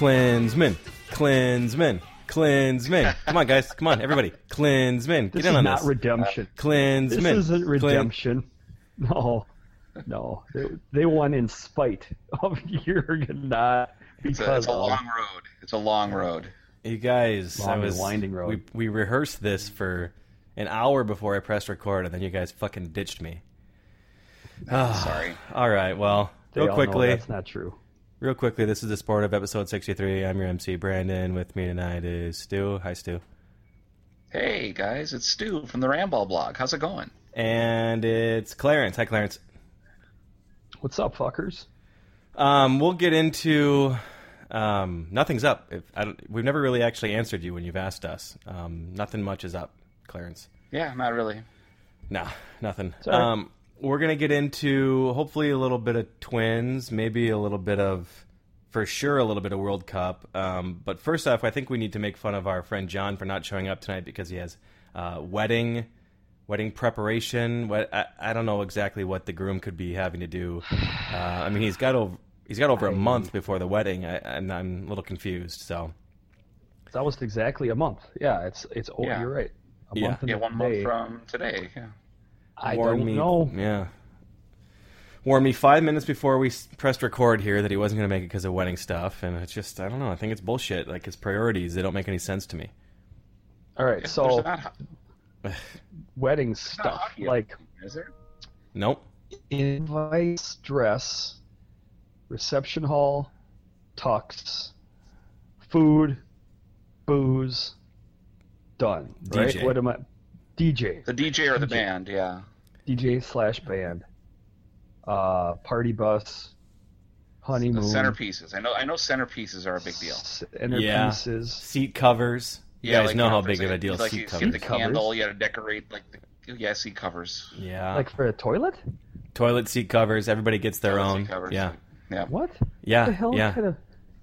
Klinsmann, Klinsmann, Klinsmann. Come on, guys. Come on, everybody. Klinsmann. Get This in is on not this. redemption. Klinsmann. This isn't Klin- redemption. No, no. They, they won in spite of Jurgen, not It's because a, it's a long road. It's a long road. You guys, Long and was winding road. We, we rehearsed this for an hour before I pressed record, and then you guys fucking ditched me. Oh, Sorry. All right, well, They real all know quickly, that's not true. Real quickly, this is the sport of episode sixty-three. I'm your MC Brandon. With me tonight is Stu. Hi, Stu. Hey guys, it's Stu from the Ramball blog. How's it going? And it's Clarence. Hi, Clarence. What's up, fuckers? Um, we'll get into um, nothing's up. If I don't, we've never really actually answered you when you've asked us. Um, nothing much is up, Clarence. Yeah, not really. Nah, nothing. all right. Um, we're gonna get into hopefully a little bit of twins, maybe a little bit of, for sure, a little bit of World Cup. Um, but first off, I think we need to make fun of our friend John for not showing up tonight because he has uh, wedding, wedding preparation. What I, I don't know exactly what the groom could be having to do. Uh, I mean, he's got over he's got over a month before the wedding, I, and I'm a little confused. So It's almost exactly a month. Yeah, it's it's. Oh, Yeah. you're right. A Yeah. month and Yeah, one day. month from today. Yeah. I warned don't me, know. Yeah. Warned me five minutes before we pressed record here that he wasn't going to make it because of wedding stuff, and it's just I don't know. I think it's bullshit. Like his priorities, they don't make any sense to me. All right, There's so not, wedding not stuff hockey, like is there? Nope. invites, dress, reception hall, tux, food, booze, done. Right? DJ. What am I? DJ, The DJ or the DJ. band? Yeah. DJ slash band, uh, party bus, honeymoon, The centerpieces. I know. I know centerpieces are a big deal. centerpieces. Seat covers. You Yeah, guys like, know how for big of a deal like seat you covers. get the covers. candle. You got to decorate like the yeah seat covers. Yeah. Like for a toilet? toilet seat covers. Everybody gets their Toilet own. seat covers. Yeah. Yeah. What? Yeah. What the hell yeah. kind of?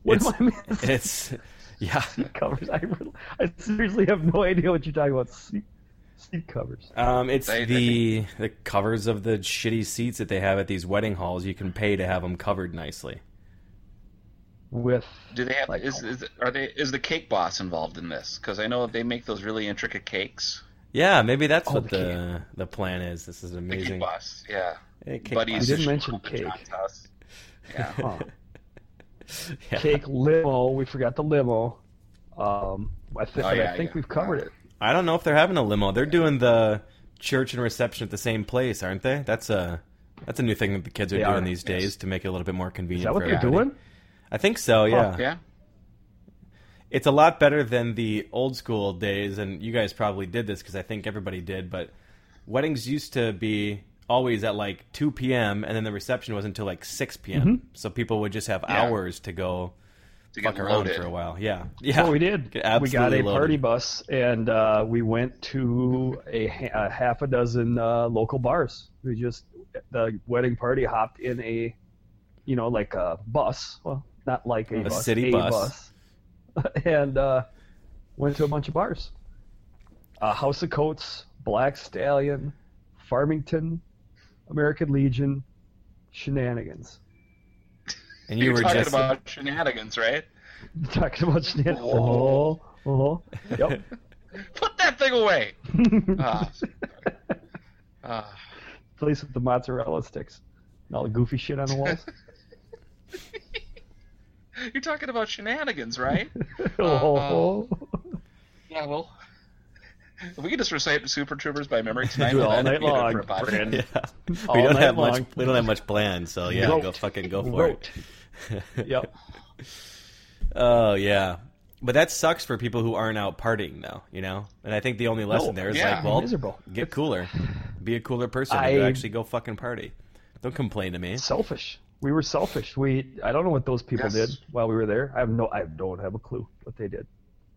What It's- am I missing? It's yeah. seat covers. I, really, I seriously have no idea what you're talking about. Seat, seat covers. Um, it's They- the the covers of the shitty seats that they have at these wedding halls. You can pay to have them covered nicely. With Do they have? Like- is, is are they? Is the cake boss involved in this? Because I know they make those really intricate cakes. Yeah, maybe that's Oh, what the the the plan is. This is The amazing. cake boss. Yeah. Hey, cake Buddies. boss. You didn't mention cake. Yeah. huh, Yeah. cake limo. We forgot the limo. Um, I, th- Oh, yeah, I think yeah. we've covered it. I don't know if they're having a limo. They're doing the church and reception at the same place, aren't they? That's a that's a new thing that the kids are They doing are, these yes. days to make it a little bit more convenient. Is convenient. that what for they're doing? I think so. Yeah. Yeah. it's a lot better than the old school days, and you guys probably did this because I think everybody did. But weddings used to be always at like two p.m. and then the reception was until like six p.m. Mm-hmm. So people would just have Yeah. hours to go To get fuck around loaded. for a while. Yeah, yeah. Well, we did. Get We got a absolutely party bus, and uh, we went to a, a half a dozen uh, local bars. We just the wedding party hopped in a, you know, like a bus. Well, not like a, A bus, city a bus. bus. and uh, went to a bunch of bars. Uh, House of Coats, Black Stallion, Farmington, American Legion, Shenanigans. And you You're were talking just about shenanigans, right? Talking about Shannon. Oh, oh, yep. Put that thing away. Ah, ah. Place with the mozzarella sticks and all the goofy shit on the walls. You're talking about shenanigans, right? oh, Yeah, well, if we could just recite the Super Troopers by memory tonight, Do it all night long, for a podcast. Brand. Yeah. All we don't night have much. long. We don't have much planned, so yeah, Wrote. go fucking go for it. Wrote. Yep. Oh yeah, but that sucks for people who aren't out partying though. You know, and I think the only lesson there is yeah. like, well, Miserable. get cooler, be a cooler person, I- and actually go fucking party. Don't complain to me. Selfish. We were selfish. We I don't know what those people Yes. did while we were there. I have no I don't have a clue what they did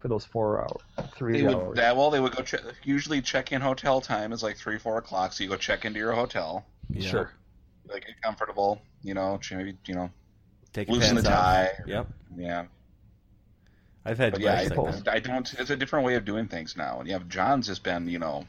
for those four hours, three They would, hours. that, well, they would go. Che- usually, check-in hotel time is like three, four o'clock. So you go check into your hotel, Yeah. Sure. like get comfortable. You know, maybe you know, Take your loosen the pants off. tie. Yep, Yeah, I've had but yeah, I, like that. I don't. It's a different way of doing things now. And yeah, John's just been, you know,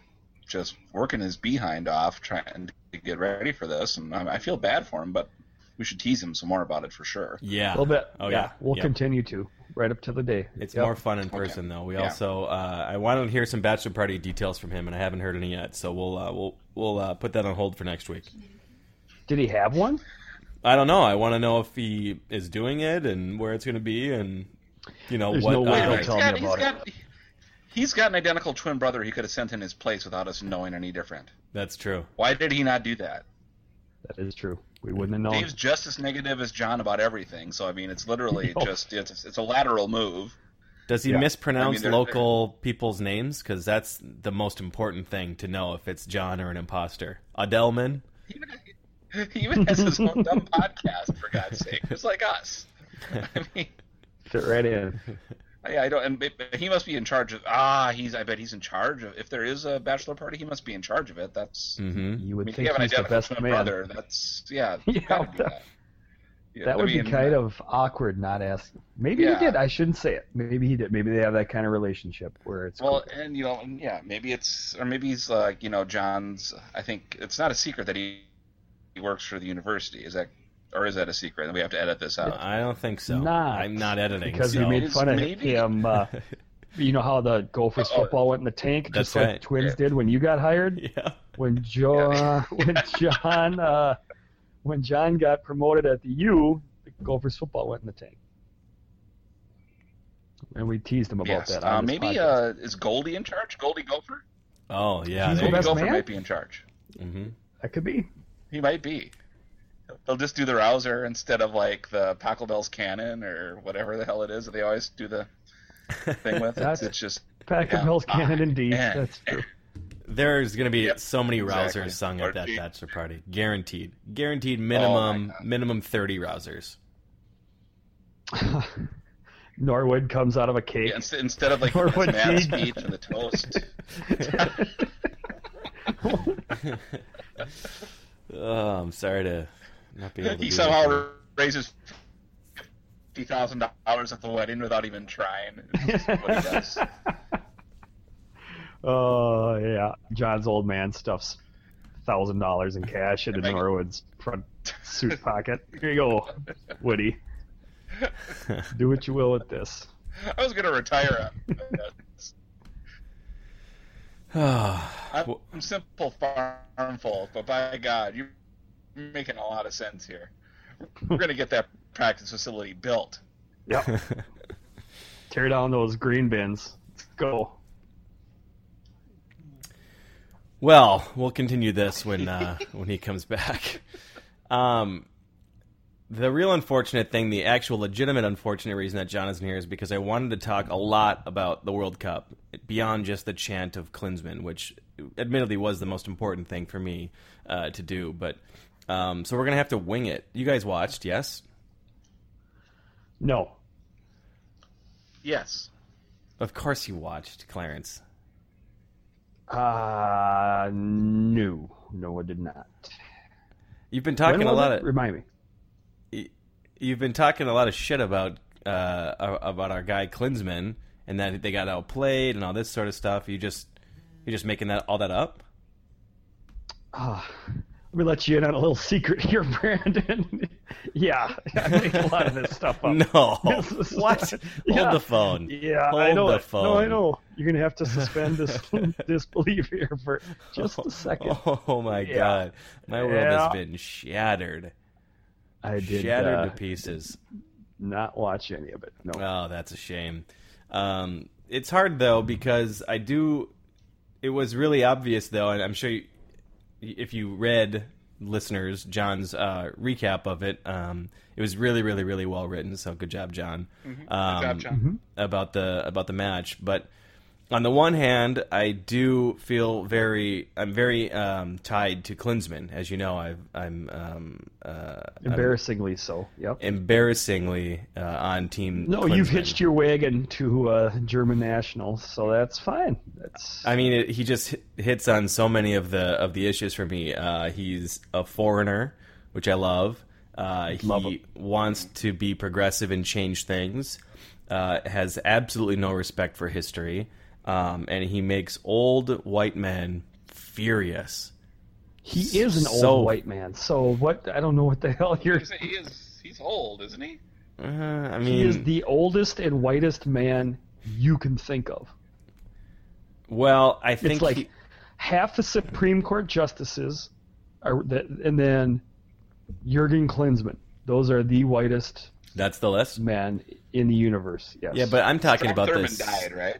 just working his behind off trying to get ready for this, and I, I feel bad for him, but we should tease him some more about it for sure. Yeah, A little bit. Oh yeah. yeah, We'll Yep. continue to right up to the day. It's Yep. more fun in person though. We Yeah. also uh, I wanted to hear some bachelor party details from him, and I haven't heard any yet. So we'll uh, we'll we'll uh, put that on hold for next week. Did he have one? I don't know. I want to know if he is doing it and where it's going to be, and you know There's what. no way uh, he'll he's tell me got, he's about it. got, He's got an identical twin brother he could have sent in his place without us knowing any different. that's true. Why did he not do that? That is true. We wouldn't have known. Dave's just as negative as John about everything, so I mean, it's literally No. just it's it's a lateral move. Does he Yeah. mispronounce I mean, they're- local people's names? Because that's the most important thing to know if it's John or an imposter. Adelman. He even, he even has his own dumb podcast for God's sake, It's like us. I mean, Fit right in. I, I don't, and but- but he must be in charge of. Ah, he's. I bet he's in charge of. If there is a bachelor party, he must be in charge of it. That's. hmm You I would mean, think you have an he's the best man. brother, that's yeah. Yeah, that- that. Yeah, That I would mean, be kind uh, of awkward not asking. Maybe Yeah. he did. I shouldn't say it. Maybe he did. Maybe they have that kind of relationship where it's Well, cool. and you know, yeah, maybe it's or maybe he's like you know John's. I think it's not a secret that he he works for the university. Is that or is that a secret? And we have to edit this out. I don't think so. Not I'm not editing because so. we made fun of maybe- him. Uh, you know how the Gophers Oh, football went in the tank, That's just like. Twins Yeah. did when you got hired. yeah. When John, when John, uh, when John got promoted at the U, the Gophers football went in the tank. And we teased him about yes. that. Uh, maybe uh, is Goldie in charge? Goldie Gopher? Oh yeah. He's the Goldie best. Gopher man? might be in charge. hmm that could be. He might be. They'll just do the rouser instead of like the Paco Bell's cannon or whatever the hell it is that they always do the thing with. That's- it's, it's just Packer Yeah. Bell's cannon Ah, indeed. yeah. That's true. There's going to be Yep, so many exactly. rousers sung at that bachelor party. Guaranteed. Guaranteed Oh, minimum God. minimum 30 rousers. Norwood comes out of a cake. yeah, instead, instead of like Norwood his what mad speech and the toast. Oh, I'm sorry to not be able to he do somehow that. raises fifty thousand dollars at the wedding without even trying. It's just what he does. Oh yeah, John's old man stuffs thousand dollars in cash into Norwood's front suit pocket. Here you go, Woody. Do what you will with this. I was gonna retire. I'm, I'm simple farm folk, but by God, you're making a lot of sense here. We're gonna get that practice facility built. Yep. Tear down those green bins. Let's go. Well, we'll continue this when uh, when he comes back. Um, the real unfortunate thing, the actual legitimate unfortunate reason that John isn't here is because I wanted to talk a lot about the World Cup beyond just the chant of Klinsmann, which admittedly was the most important thing for me uh, to do. But um, so we're gonna have to wing it. You guys watched, yes? No. Yes. Of course you watched, Clarence. Uh no. No, I did not. You've been talking a lot it? of Remind me. You've been talking a lot of shit about uh, about our guy Klinsmann and that they got outplayed and all this sort of stuff. You just you're just making that all that up. Ah, Let me let you in on a little secret here, Brandon. yeah, I make a lot of this stuff up. No. What? Yeah. Hold the phone. Yeah, Hold I know the it. phone. No, I know. You're gonna have to suspend this disbelief here for just a second. Oh my Yeah. god, my world Yeah. has been shattered, I did shattered uh, to pieces. not watch any of it. No. Oh, that's a shame. Um, it's hard though because I do. It was really obvious though, and I'm sure you, if you read listeners John's uh, recap of it, um, it was really, really, really well written. So good job, John. Um, Good job, John. about the about the match. But on the one hand, I do feel very I'm very um, tied to Klinsmann, as you know. I've, I'm um, uh, I'm Embarrassingly so. Yep. embarrassingly uh, on team. No, you've hitched your wagon to uh, German nationals, so that's fine. That's I mean, it, he just hits on so many of the of the issues for me. Uh, he's a foreigner, which I love. Uh, Love he wants to be progressive and change things. Uh, has absolutely no respect for history, um, and he makes old white men furious. he is an old so- white man. So what? I don't know what the hell you're. He's, he is. He's old, isn't he? Uh, I mean, He is the oldest and whitest man you can think of. well, I think It's like he- half the Supreme Court justices are that, and then Jurgen Klinsmann. Those are the whitest that's the list. Man in the universe. Yes. Yeah, but I'm talking Strom about Thurmond this. died, right?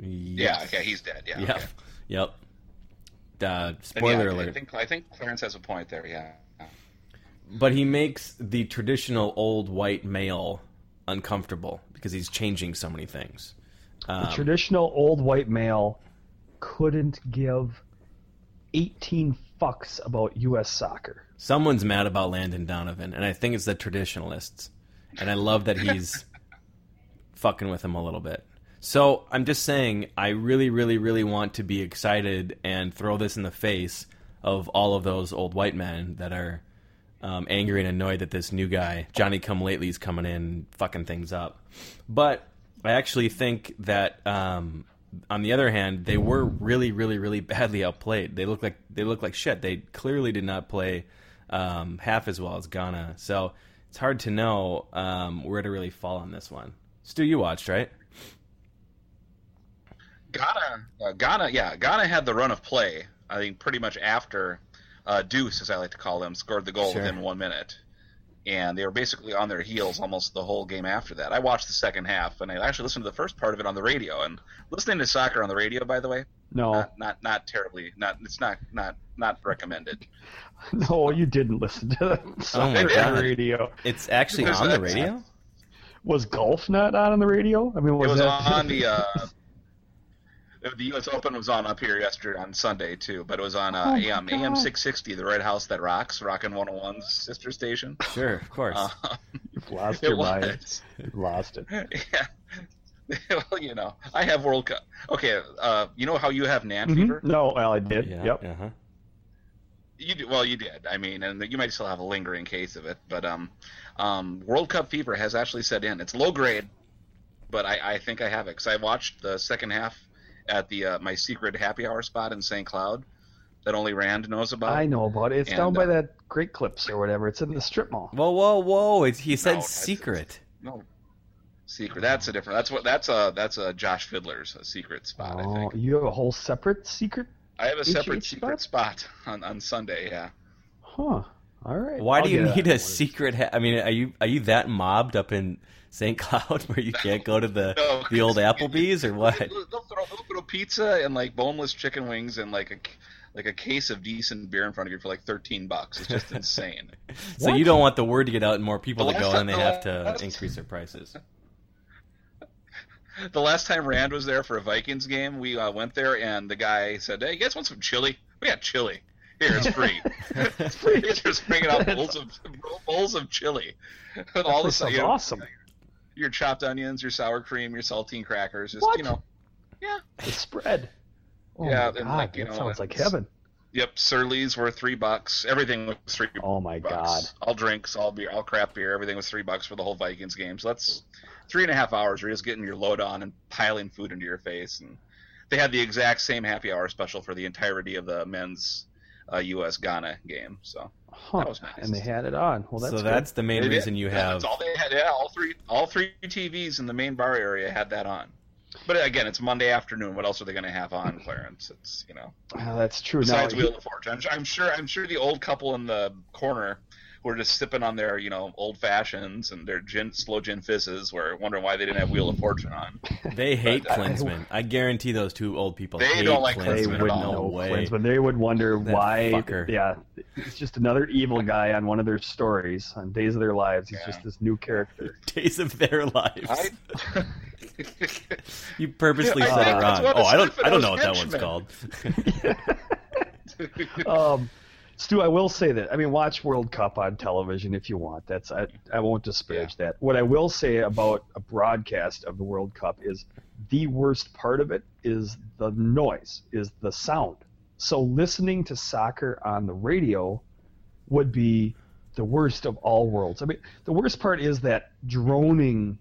Yeah. Okay, he's dead. Yeah. Yep. okay. Yep. Uh, spoiler yeah, I alert. think I think Clarence has a point there. Yeah. But he makes the traditional old white male uncomfortable because he's changing so many things. Um, the traditional old white male couldn't give 18 fucks about U.S. soccer. someone's mad about Landon Donovan, and I think it's the traditionalists. And I love that he's fucking with him a little bit. So I'm just saying, I really, really, really want to be excited and throw this in the face of all of those old white men that are um, angry and annoyed that this new guy, Johnny Come Lately, is coming in fucking things up. But I actually think that, um, on the other hand, they were really, really, really badly outplayed. They look like they look like shit. They clearly did not play um, half as well as Ghana. So it's hard to know um, where to really fall on this one. Stu, you watched right? Ghana, uh, Ghana, yeah, Ghana had the run of play. I think pretty much after uh, Deuce, as I like to call them, scored the goal Sure. within one minute, and they were basically on their heels almost the whole game after that. I watched the second half, and I actually listened to the first part of it on the radio. And listening to soccer on the radio, by the way, No, not not, not terribly, not it's not not not recommended. no, you didn't listen to that Oh soccer God. on the radio. It's actually There's on the that- radio. Was golf not on the radio? I mean, was, it was that on the. Uh, the U.S. Open was on up here yesterday on Sunday too, but it was on uh, Oh my AM AM 660, the Red House that rocks, rockin' 101's sister station. Sure, of course. Uh, You've lost it your mind. You've lost it. Yeah. well, you know, I have World Cup. Okay, uh, you know how you have Nan Mhm. fever? No, well, I did. yeah. Yep. Uh-huh. You do, well, you did. I mean, and you might still have a lingering case of it, but um, um, World Cup fever has actually set in. It's low grade, but I, I think I have it because I watched the second half at the uh, my secret happy hour spot in St. Cloud that only Rand knows about. I know about it. It's And, down by uh, that Great Clips or whatever. It's in the strip mall. Whoa, whoa, whoa! It's, he said No, it's- secret. No, secret. That's a different. That's what. That's a that's a Josh Fiddler's a secret spot. I Oh, think. you have a whole separate secret? I have a separate HH secret spot on on Sunday. Yeah. Huh. All right. Why I'll do you need a one. secret? Ha- I mean, are you are you that mobbed up in St. Cloud where you can't go to the No, the old Applebee's or what? They'll throw, they'll throw pizza and like boneless chicken wings and like a like a case of decent beer in front of you for like thirteen bucks. It's just insane. So you don't want the word to get out and more people The to go, last and they time- have the to last- increase their prices. the last time Rand was there for a Vikings game, we uh, went there and the guy said, "Hey, you guys want some chili? We got chili." Here, it's free. it's free. He's just bringing out bowls of bowls of chili. And all This this, sounds you know, awesome. Your chopped onions, your sour cream, your saltine crackers. Just What? you know, yeah. The spread. Oh Yeah, my and, God, like, you that know, sounds like heaven. Yep, Surly's were three bucks. Everything was three. Oh my bucks. God. All drinks, all beer, all crap beer. Everything was three bucks for the whole Vikings game. So that's three and a half hours. You're just getting your load on and piling food into your face. And they had the exact same happy hour special for the entirety of the men's uh, U.S. Ghana game. So Huh. That was nice. And they had it on. Well, that's so good. that's the main They did. reason you Yeah, have. That's all they had. Yeah, all three, all three TVs in the main bar area had that on. But again, it's Monday afternoon. What else are they going to have on, Clarence? It's you know, Ah, that's true. Now, besides Wheel of Fortune. I'm, I'm sure. I'm sure the old couple in the corner were just sipping on their you know old fashions and their gin, slow gin fizzes. Were wondering why they didn't have Wheel of Fortune on. They hate But, uh, Klinsmann. I guarantee those two old people They hate don't like they Klinsmann Klinsmann. at would all. No know way. Klinsmann. They would wonder That why. fucker. Yeah, it's just another evil guy on one of their stories on Days of Their Lives. He's Yeah. just this new character. Days of their lives. I, You purposely I said it that's wrong. Oh, I don't. I don't know what that one's called. um, Stu, I will say that. I mean, watch World Cup on television if you want. That's I, I won't disparage that. What I will say about a broadcast of the World Cup is the worst part of it is the noise, is the sound. So listening to soccer on the radio would be the worst of all worlds. I mean, the worst part is that droning.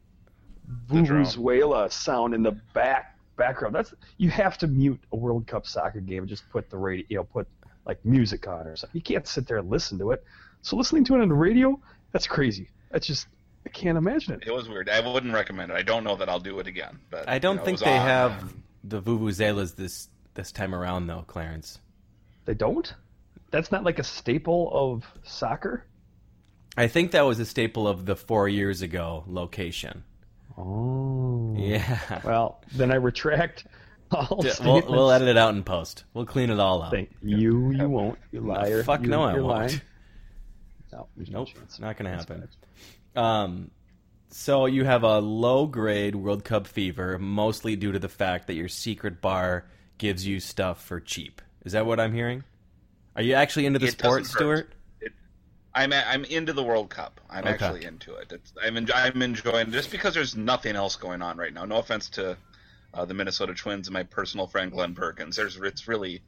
vuvuzela sound in the back background. That's you have to mute a World Cup soccer game and just put the radio, you know, put like music on or something. You can't sit there and listen to it. So listening to it on the radio, that's crazy. That's just I can't imagine it. It was weird. I wouldn't recommend it. I don't know that I'll do it again. But I don't you know, think they on. have the vuvuzelas this this time around though, Clarence. They don't. That's not like a staple of soccer. I think that was a staple of the four years ago location. Oh. Yeah. Well, then I retract all we'll, we'll edit it out in post. We'll clean it all up. Thank you. You won't. You liar. Fuck you, no, I you're won't. lying. No, there's no Nope, chance. not gonna happen. Um, so you have a low grade World Cup fever, mostly due to the fact that your secret bar gives you stuff for cheap. Is that what I'm hearing? Are you actually into the It sport, doesn't hurt. Stuart? I'm I'm into the World Cup. I'm Okay. actually into it. It's, I'm enjoy, I'm enjoying just because there's nothing else going on right now. No offense to uh, the Minnesota Twins and my personal friend Glenn Perkins. There's it's really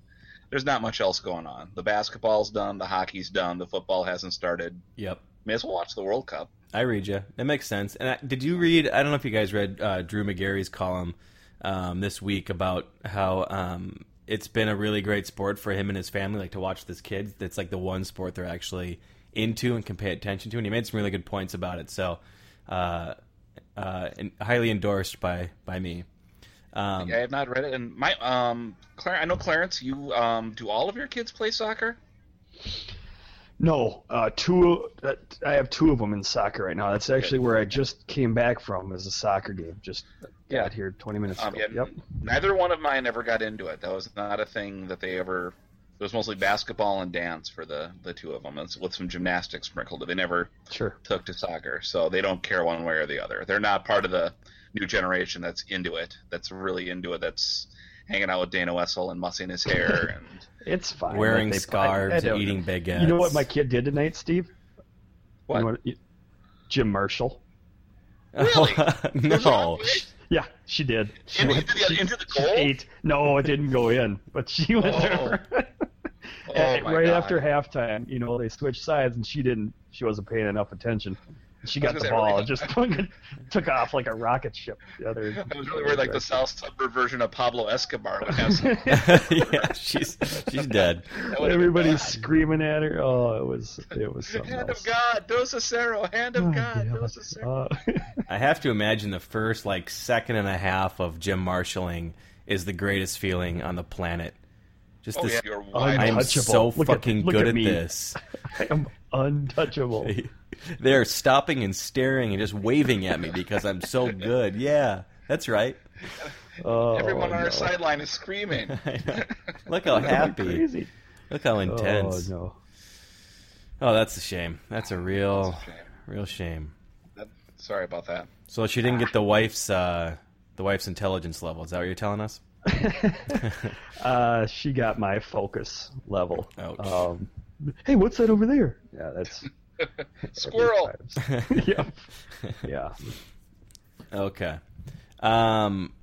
there's not much else going on. The basketball's done, the hockey's done, the football hasn't started. Yep. May as well watch the World Cup. I read you. That makes sense. And I, did you read? I don't know if you guys read uh, Drew Magary's column um, this week about how um, it's been a really great sport for him and his family, like to watch this kid. It's like the one sport they're actually into and can pay attention to. And he made some really good points about it. So, uh, uh, and highly endorsed by by me. Um, I have not read it. And my um, Clar- I know Clarence. You um, do all of your kids play soccer? No, uh, two. Uh, I have two of them in soccer right now. That's actually where I just came back from as a soccer game. Just got here 20 minutes Um, ago. yeah, Yep. Neither one of mine ever got into it. That was not a thing that they ever. It was mostly basketball and dance for the the two of them, with some gymnastics sprinkled. They never Sure. took to soccer, so they don't care one way or the other. They're not part of the new generation that's into it. That's really into it. That's hanging out with Dana Wessel and mussing his hair and It's fine. wearing Like, they- scarves I- I and eating baguettes. You know what my kid did tonight, Steve? what? You know what- you- Jim Marshall. Really? no. Yeah, she did. She Into, went- into the, she- into the she goal? ate. No, it didn't go in, but she went Oh. there. Oh, And my right God. after halftime, you know, they switched sides, and she didn't. She wasn't paying enough attention. She got the say, ball really- and just took off like a rocket ship. The other. I was really worried like the South Suburb version of Pablo Escobar would have some. yeah, she's she's dead. that would've been Everybody's screaming at her. Oh, it was it was something Hand else. of God, Dos a Cero, hand of Oh, God, yeah. Dos a Cero. Uh, I have to imagine the first like second and a half of Jim marshalling is the greatest feeling on the planet. Just Oh this, yeah, you're. I'm so Look at- fucking look good at at, this. I am untouchable. They're stopping and staring and just waving at me because I'm so good. Yeah, that's right. Oh, Everyone on no. our sideline is screaming. Look how happy. Crazy. Look how intense. Oh no. Oh, that's a shame. That's a real, That's a shame. real shame. That- Sorry about that. So she didn't get the wife's, uh, the wife's intelligence level. Is that what you're telling us? Uh, she got my focus level. Ouch. Um, hey, what's that over there? Yeah, that's Squirrel. yeah, yeah. Okay. Um,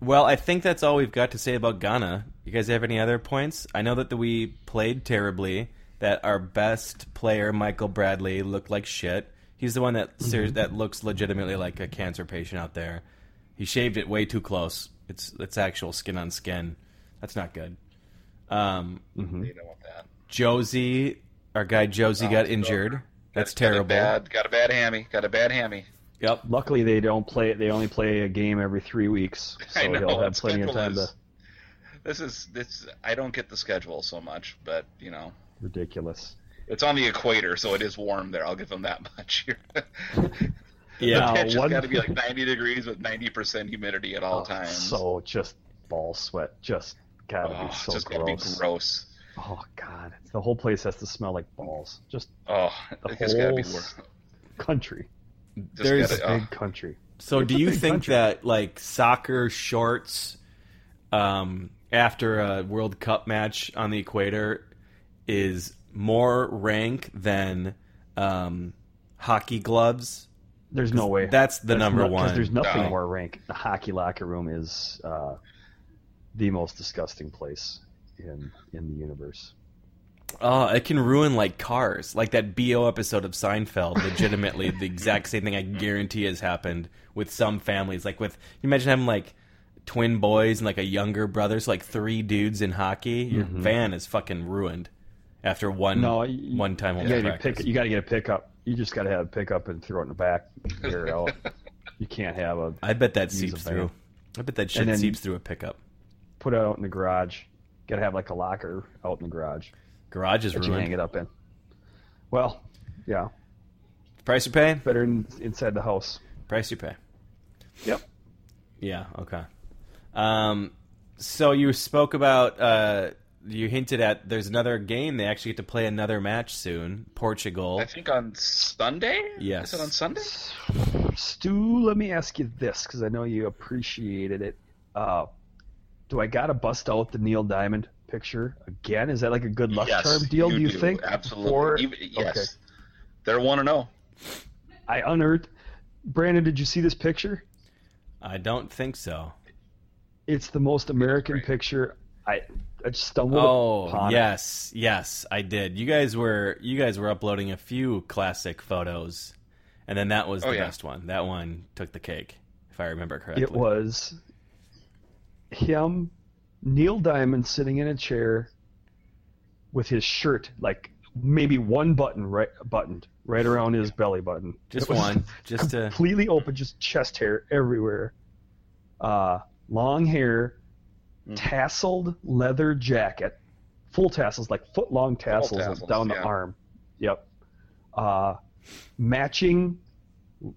well, I think that's all we've got to say about Ghana. You guys have any other points? I know that the, we played terribly. That our best player, Michael Bradley, looked like shit. He's the one that ser- that looks legitimately like a cancer patient out there. He shaved it way too close. It's it's actual skin on skin. That's not good. Um, You don't want that. Jozy, our guy Jozy got injured. That's Got a terrible. bad, got a bad hammy. Got a bad hammy. Yep. Luckily, they don't play. They only play a game every three weeks, so I know. he'll have plenty of time is- to. This is this. I don't get the schedule so much, but you know, Ridiculous. it's on the equator, so it is warm there. I'll give them that much. Yeah. the pitch has got to be like 90 degrees with 90% humidity at all Oh, times. So just ball sweat. Just gotta oh, be so just gross. gotta be gross. Oh god, the whole place has to smell like balls. Just Oh, The it just gotta be whole worse. country, Just There's gotta, oh. big country. So, It's do you think country. that like soccer shorts um, after a World Cup match on the equator is more rank than um, hockey gloves? There's no way. that's the number not- 'cause one. There's nothing No. more rank. The hockey locker room is uh, the most disgusting place in in the universe. Oh, it can ruin like cars. Like that BO episode of Seinfeld. Legitimately, the exact same thing I guarantee has happened with some families. Like with, you imagine having like twin boys and like a younger brother, so like three dudes in hockey. Your mm-hmm. van is fucking ruined after one No, you- one time You gotta, get pick, you gotta get a pickup. You just gotta have a pickup and throw it in the back, air out. You can't have a I bet that seeps through. I bet that shit seeps through a pickup. put it out in the garage. Gotta have like a locker out in the garage Garage is that you hang it up in. Well, yeah, Price you pay? better in, inside the house. Price you pay. Yep. Yeah. Okay. Um, so you spoke about. Uh, you hinted at there's another game. They actually get to play another match soon. Portugal. I think on Sunday? Yes. Is it on Sunday? Stu, let me ask you this because I know you appreciated it. Uh, do I gotta bust out the Neil Diamond picture again? Is that like a good luck yes, charm deal? do you think? Absolutely. Or- Even- yes. Okay. They're 1 to 0. I unearthed. Brandon, did you see this picture? I don't think so. It's the most American great. picture. I I just stumbled Oh upon it. yes, yes, I did. You guys were you guys were uploading a few classic photos, and then that was oh, the Oh, yeah. best one. That one took the cake, if I remember correctly. It was him, Neil Diamond, sitting in a chair with his shirt like maybe one button right buttoned right around his belly button. Just one, just to completely open, just chest hair everywhere. Uh, long hair, Mm-hmm. tasseled leather jacket, full tassels, like foot long tassels, tassels, down the arm. Yep. Uh, matching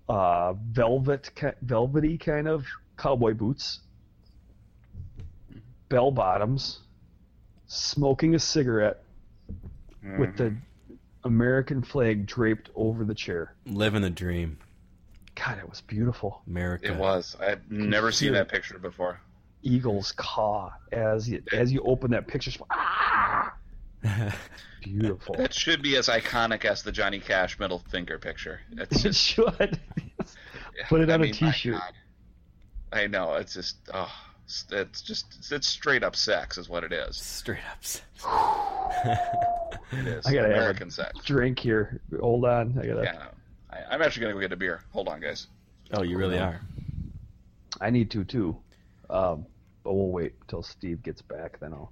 uh, velvet, velvety kind of cowboy boots, bell bottoms, smoking a cigarette with the Mm-hmm. American flag draped over the chair. living the dream, God, it was beautiful. America. It was. I've never seen that picture before. Eagle's caw as you, as you open that picture. Ah! Beautiful. That should be as iconic as the Johnny Cash middle finger picture. It's It should. Put it I on a mean, my t-shirt. I know. It's just, oh, it's- it's just, it's straight up sex, is what it is. Straight up. Sex. it is I gotta American sex. drink here. Hold on. I gotta. Yeah, I, I'm actually gonna go get a beer. Hold on, guys. Oh, you really are. I need to too. Um, but we'll wait until Steve gets back. Then I'll.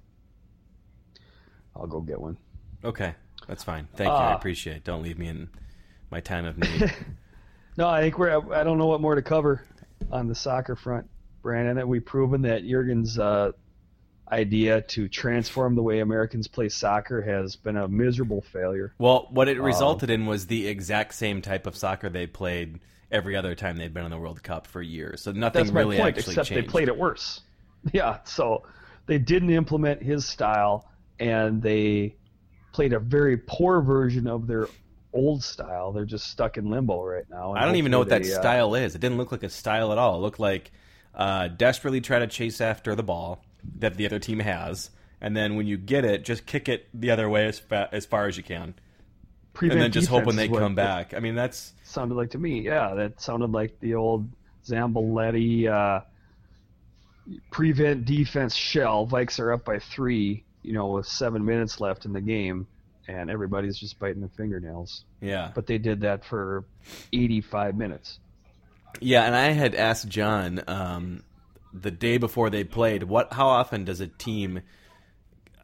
I'll go get one. Okay, that's fine. Thank you. I Ah. appreciate it. Don't leave me in my time of need. No, I think we're. I don't know what more to cover on the soccer front, Brandon. That we've proven that Jurgen's uh, idea to transform the way Americans play soccer has been a miserable failure. well, what Um, it resulted in was the exact same type of soccer they played every other time they'd been in the World Cup for years. So nothing That's my really point. actually Except changed. they played it worse. Yeah, so they didn't implement his style, and they played a very poor version of their old style. They're just stuck in limbo right now. I don't even know what that uh, style is. It didn't look like a style at all. It looked like uh, desperately try to chase after the ball that the other team has, and then when you get it, just kick it the other way as, fa- as far as you can, prevent and then just hope when they come back. I mean, that's Sounded like to me, yeah. That sounded like the old Zamboletti uh, prevent defense shell. Vikes are up by three, you know, with seven minutes left in the game, and everybody's just biting their fingernails. yeah. But they did that for 85 minutes. Yeah, and I had asked John um, the day before they played, what? How often does a team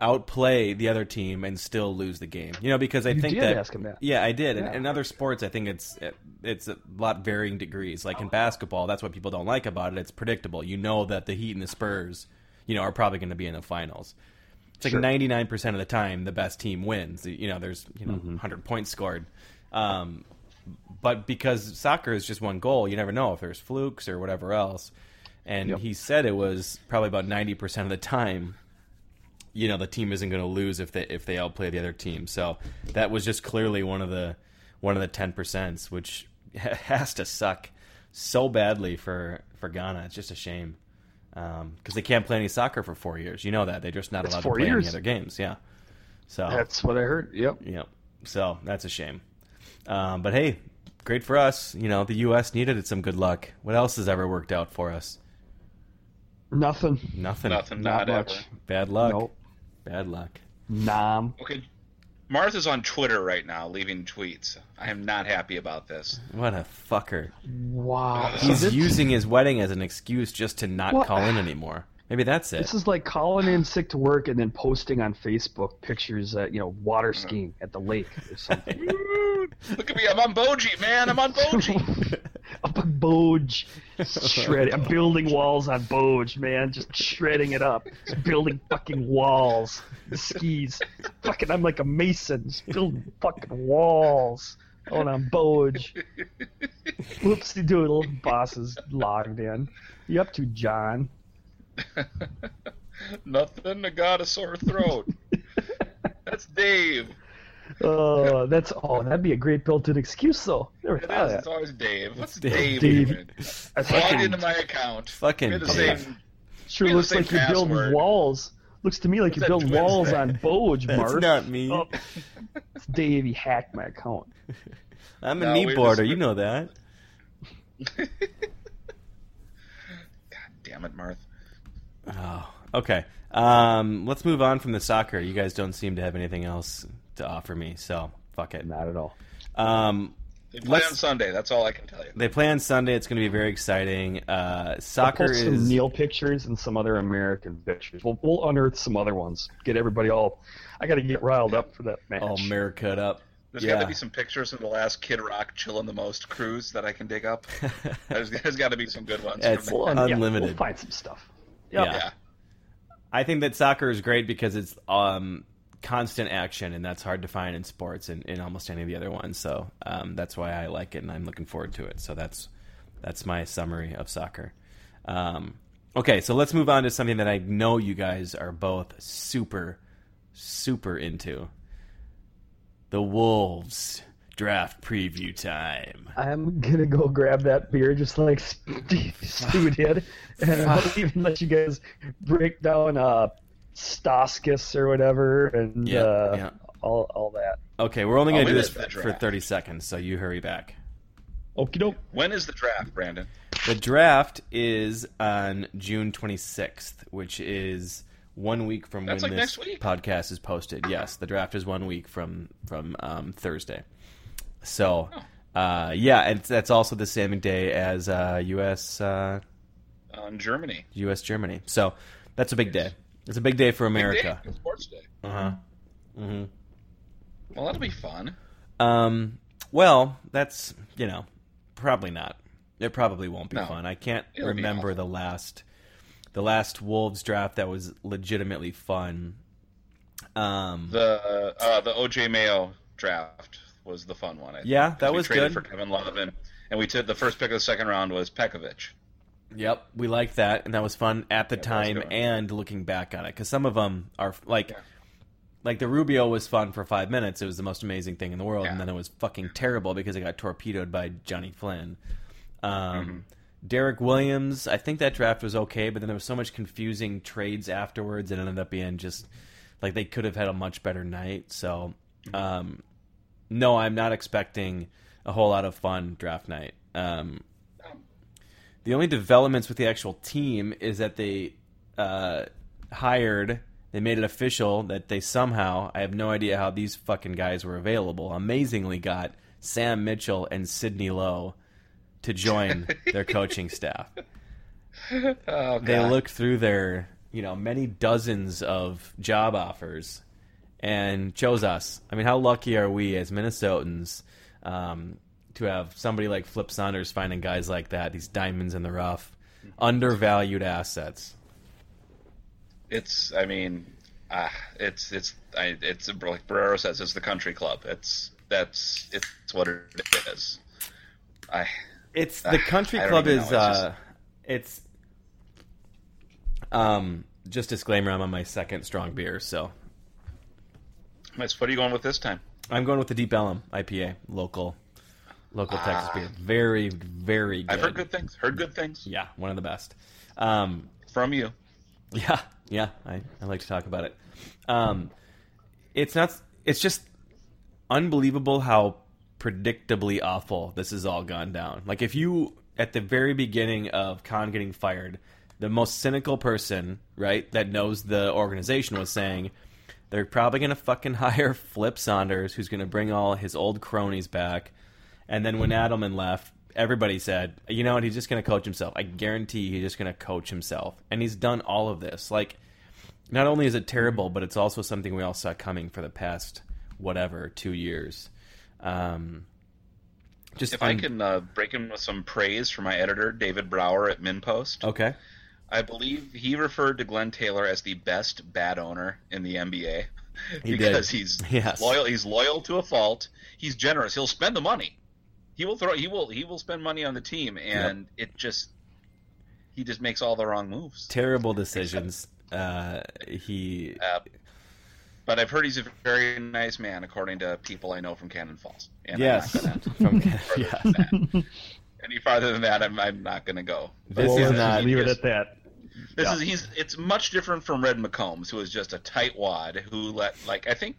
outplay the other team and still lose the game. You know, because I You think did that ask him that. yeah, I did. Yeah. And in other sports, I think it's it's a lot varying degrees. Like in basketball, that's what people don't like about it. It's predictable. You know that the Heat and the Spurs, you know, are probably going to be in the finals. It's like ninety nine percent of the time, the best team wins. You know, there's you know Mm-hmm. hundred points scored. Um, but because soccer is just one goal, you never know if there's flukes or whatever else. And Yep. he said it was probably about ninety percent of the time you know the team isn't going to lose if they if they outplay the other team. So that was just clearly one of the one of the ten percents, which has to suck so badly for for Ghana. It's just a shame um, because they can't play any soccer for four years. You know that they're just not That's allowed to play years. any other games. Yeah. So That's what I heard. Yep. Yep. So that's a shame. Um, but hey, great for us. You know, the U.S. needed it some good luck. What else has ever worked out for us? Nothing. Nothing. Nothing, Not not, much. ever. Bad luck. Nope. Bad luck. Nom. Okay, Martha's on Twitter right now, leaving tweets. I am not happy about this. What a fucker. Wow. He's using his wedding as an excuse just to not What? call in anymore. Maybe that's it. This is like calling in sick to work and then posting on Facebook pictures at you know water skiing at the lake or something. Look at me, I'm on Boji, man. I'm on Boji. up on Boge, shredding. I'm building walls on Boge, man. Just shredding it up. Just building fucking walls. The skis. Fucking, I'm like a mason. Just building fucking walls. On on Boge. Whoopsie doodle. Boss is logged in. You up to, John? Nothing. I got a sore throat. That's Dave. Oh, that's oh, that'd be a great built-in excuse though. Never It thought is. of It's that. always Dave. What's Dave. Dave? Dave. doing? That's Log fucking- into my account. Fucking We had the Dave. same. Sure we had the looks same like you build password. walls. Looks to me like you that build twins walls thing? on Boge, That's Marv. not me. Oh, it's Dave, he hacked my account. I'm a No, knee we're boarder. just- You know that. God damn it, Marth. Oh, okay. Um, let's move on from the soccer. You guys don't seem to have anything else to offer me, so fuck it. Not at all. Um, They play Let's- on Sunday. That's all I can tell you. they play on Sunday. It's going to be very exciting. Uh, I'll soccer post some is Neil pictures and some other American pictures. We'll, we'll unearth some other ones. Get everybody all. I got to get riled up for that match. all America up. There's yeah. got to be some pictures of the last Kid Rock chilling the most cruise that I can dig up. there's, there's got to be some good ones. It's from We'll yeah, unlimited. we'll find some stuff. Yeah. Yeah. I think that soccer is great because it's um, constant action, and that's hard to find in sports and in almost any of the other ones. So um, that's why I like it, and I'm looking forward to it. So that's that's my summary of soccer. Um, okay, so let's move on to something that I know you guys are both super, super into. The Wolves draft preview time. I'm gonna go grab that beer just like Stu did, and I'll even let you guys break down uh, Stauskas or whatever, and Yeah, uh, yeah. all all that. Okay, we're only going to do this for, for 30 seconds, so you hurry back. Okie doke. When is the draft, Brandon? The draft is on June 26th, which is one week from That's when like this next week. podcast is posted. Yes, the draft is one week from from um, Thursday. So, Oh. uh, yeah, and that's also the same day as uh, U.S. Uh, On Germany. U.S. Germany. So that's a big day. It's a big day for Big America. day. Sports day. Uh huh. hmm Well, that'll be fun. Um, well, that's you know probably not. It probably won't be No. fun. I can't It'll remember the last the last Wolves draft that was legitimately fun. Um, The uh, the OJ Mayo draft was the fun one. I think, that we was traded good. for Kevin Love and, and we took the first pick of the second round was Pekovic. Yep, we liked that, and that was fun at the Yeah, time and looking back on it because some of them are like. Yeah. Like the Rubio was fun for five minutes. It was the most amazing thing in the world, and then it was fucking terrible because it got torpedoed by Johnny Flynn. Um, Mm-hmm. Derrick Williams, I think that draft was okay, but then there was so much confusing trades afterwards. It ended up being just like they could have had a much better night. So, Mm-hmm. um, no, I'm not expecting a whole lot of fun draft night. Um, the only developments with the actual team is that they uh, hired, they made it official that they somehow, I have no idea how these fucking guys were available, amazingly got Sam Mitchell and Sidney Lowe to join their coaching staff. Oh, They looked through their you know many dozens of job offers and chose us. I mean, how lucky are we as Minnesotans um, to have somebody like Flip Saunders finding guys like that, these diamonds in the rough, undervalued assets. It's, I mean, uh, it's it's I, it's like Barrero says, it's the country club. It's that's it's what it is. I. It's the country club is it's, uh, just... it's um just disclaimer I'm on my second strong beer so Nice. What are you going with this time? I'm going with the Deep Ellum IPA, local, local ah. Texas beer. Very, very. good. I've heard good things. Heard good things. Yeah, one of the best. Um, From you. Yeah, yeah. I, I like to talk about it. Um, it's not. It's just unbelievable how predictably awful this has all gone down. Like if you at the very beginning of Kahn getting fired, the most cynical person, right, that knows the organization was saying they're probably going to fucking hire Flip Saunders, who's going to bring all his old cronies back. And then when Adelman left, everybody said, you know what, he's just going to coach himself. I guarantee he's just going to coach himself. And he's done all of this. Like, not only is it terrible, but it's also something we all saw coming for the past, whatever, two years. Um, just if un- I can uh, break in with some praise for my editor, David Brauer at MinnPost. Okay. I believe he referred to Glenn Taylor as the best bad owner in the NBA he because did. he's yes. loyal. He's loyal to a fault. He's generous. He'll spend the money. He will throw. He will. He will spend money on the team, and yep. it just he just makes all the wrong moves. Terrible decisions. Uh, he. Uh, but I've heard he's a very nice man, according to people I know from Cannon Falls. And yes, from yeah. Any farther than that, I'm, I'm not going to go. This well, is not. Leave it at that. This yeah. is he's. It's much different from Red McCombs, who is just a tight wad who let like I think.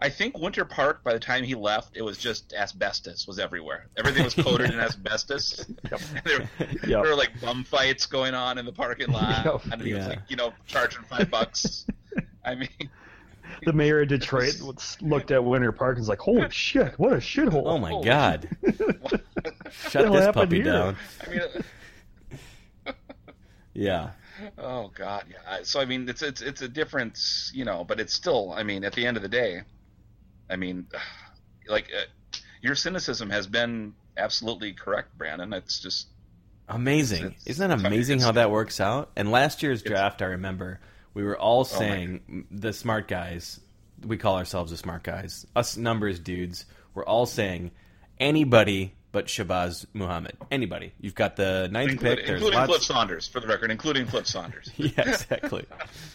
I think Winter Park. By the time he left, it was just asbestos was everywhere. Everything was coated in asbestos. Yep. There, yep. there, were like bum fights going on in the parking lot, yep. and he yeah. was like, you know, charging five bucks. I mean, the mayor of Detroit looked at Winter Park and was like, "Holy shit, what a shithole!" Oh my god! Shut this puppy here? down. I mean, uh, yeah. Oh God, yeah. So I mean, it's it's it's a difference, you know, but it's still. I mean, at the end of the day, I mean, like uh, your cynicism has been absolutely correct, Brandon. It's just amazing. It's, Isn't that amazing how that works out? And last year's draft, I remember we were all oh saying oh the smart guys. We call ourselves the smart guys. Us numbers dudes. We're all saying anybody but Shabazz Muhammad. Anybody. You've got the ninth including, pick. There's including lots... Flip Saunders, for the record, including Flip Saunders. yeah, exactly.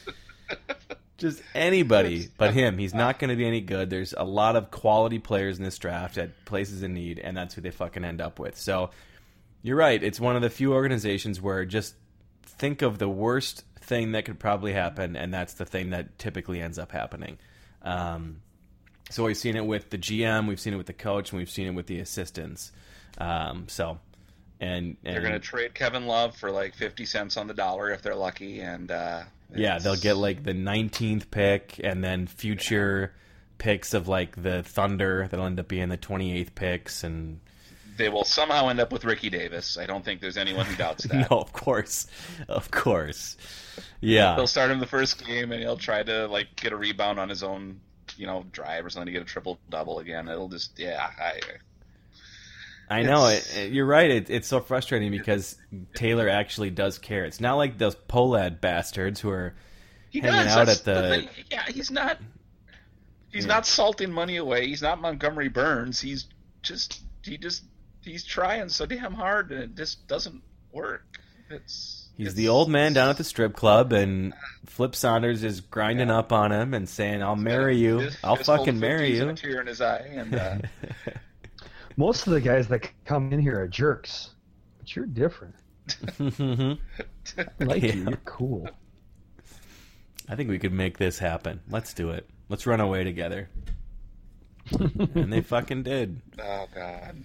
Just anybody but him. He's not going to be any good. There's a lot of quality players in this draft at places in need, and that's who they fucking end up with. So you're right. It's one of the few organizations where just think of the worst thing that could probably happen, and that's the thing that typically ends up happening. Um, so we've seen it with the GM, we've seen it with the coach, and we've seen it with the assistants. Um, so, and, and they're going to trade Kevin Love for like fifty cents on the dollar if they're lucky, and uh, yeah, they'll get like the nineteenth pick, and then future picks of like the Thunder that'll end up being the twenty eighth picks, and they will somehow end up with Ricky Davis. I don't think there's anyone who doubts that. no, of course, of course, yeah. They'll start him the first game, and he'll try to like get a rebound on his own, you know, drive or something to get a triple double again. It'll just, yeah, I, I know it, You're right. It, it's so frustrating because Taylor actually does care. It's not like those Pohlad bastards who are he hanging does. out That's at the. the yeah, he's not. He's yeah. not salting money away. He's not Montgomery Burns. He's just he just he's trying so damn hard and it just doesn't work. It's he's it's, the old man down at the strip club and Flip Saunders is grinding yeah. up on him and saying, "I'll marry you. I'll fucking marry you." tear in his eye and. Uh, Most of the guys that come in here are jerks, but you're different. I like yeah. you. You're cool. I think we could make this happen. Let's do it. Let's run away together. and they fucking did. Oh god.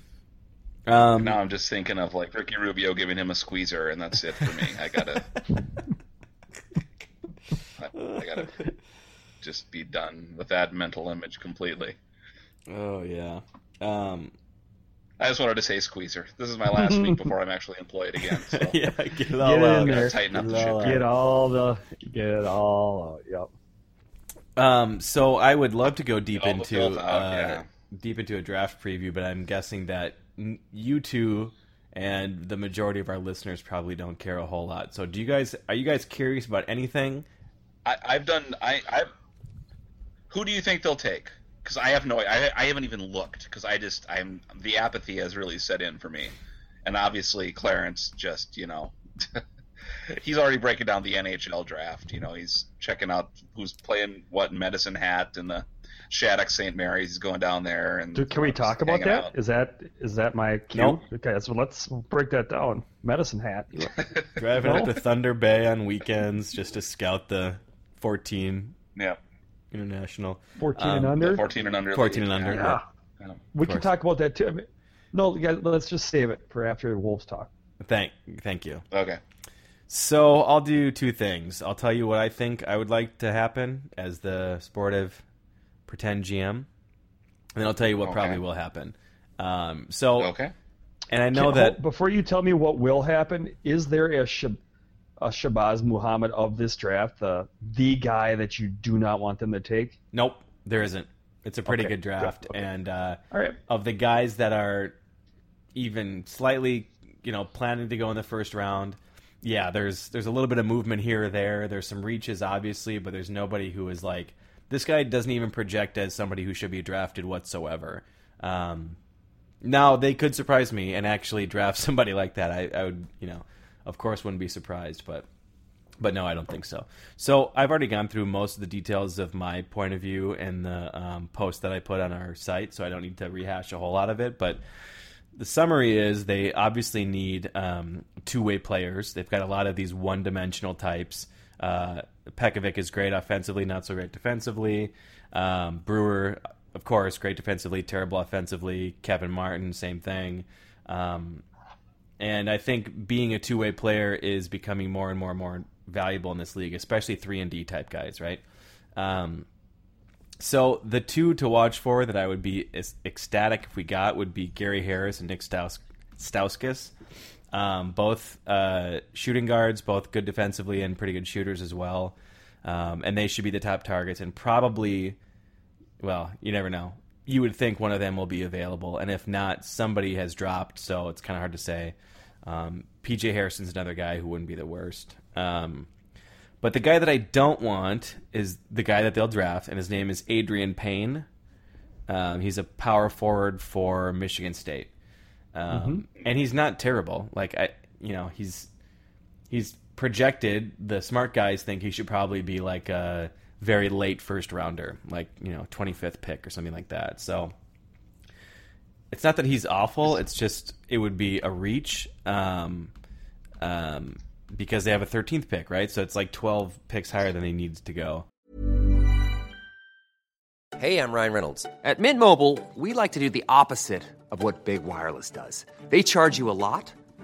Um, now I'm just thinking of like Ricky Rubio giving him a squeezer, and that's it for me. I gotta, I, I gotta just be done with that mental image completely. Oh yeah. Um, I just wanted to say squeezer. This is my last week before I'm actually employed again. So. yeah, get it all Get in there. Tighten up the Get it all ship. Get all the get it all out. Yep. Um, so I would love to go deep into out, uh, yeah. deep into a draft preview, but I'm guessing that you two and the majority of our listeners probably don't care a whole lot. So, do you guys are you guys curious about anything? I, I've done. I, I've, Who do you think they'll take? Because I have no. I, I haven't even looked because I just. I'm. The apathy has really set in for me, and obviously Clarence just. You know. he's already breaking down the NHL draft. You know, he's checking out who's playing what in Medicine Hat and the Shattuck St. Mary's. He's going down there and. Dude, can we talk about hanging that? out. Is that is that my cue? Nope. Okay, so let's break that down. Medicine hat. Driving No. up to Thunder Bay on weekends just to scout the 14 Yeah, international. Fourteen Um, and under. 14 and under. 14 and under, Yeah. Yeah. We can talk about that too. I mean, no, guys, let's just save it for after the Wolves talk. Thank thank you. Okay. So I'll do two things. I'll tell you what I think I would like to happen as the sportive pretend GM, and then I'll tell you what Okay. probably will happen. Um, so, Okay. and I know Can- that hold- before you tell me what will happen, is there a, Shab- a Shabazz Muhammad of this draft, the the guy that you do not want them to take? nope, there isn't. It's a pretty Okay, good draft, okay. and uh, All right. of the guys that are even slightly, you know, planning to go in the first round. Yeah, there's there's a little bit of movement here or there. There's some reaches, obviously, but there's nobody who is like this guy doesn't even project as somebody who should be drafted whatsoever. Um, now they could surprise me and actually draft somebody like that. I, I would, you know, of course, wouldn't be surprised, but but no, I don't think so. So I've already gone through most of the details of my point of view in the um, post that I put on our site, so I don't need to rehash a whole lot of it. But the summary is they obviously need um, two way players. They've got a lot of these one dimensional types. Uh, Pekovic is great offensively, not so great defensively. Um, Brewer, of course, great defensively, terrible offensively. Kevin Martin, same thing. Um, and I think being a two way player is becoming more and more and more valuable in this league, especially three and D type guys, right? Um, so the two to watch for that I would be ecstatic if we got would be Gary Harris and Nick Staus- Stauskas. Um, both uh, shooting guards, both good defensively and pretty good shooters as well. Um, and they should be the top targets and probably well, you never know. You would think one of them will be available, and if not, somebody has dropped, so it's kind of hard to say. Um, PJ Hairston's another guy who wouldn't be the worst. Um, but the guy that I don't want is the guy that they'll draft, and his name is Adreian Payne. Um, he's a power forward for Michigan State, um, and he's not terrible. Like I, you know, he's he's projected. The smart guys think he should probably be like a very late first rounder, like you know, twenty fifth pick or something like that. So it's not that he's awful. It's just it would be a reach, um, um, because they have a thirteenth pick, right? So it's like twelve picks higher than he needs to go. Hey, I'm Ryan Reynolds. At Mint Mobile, we like to do the opposite of what Big Wireless does. They charge you a lot,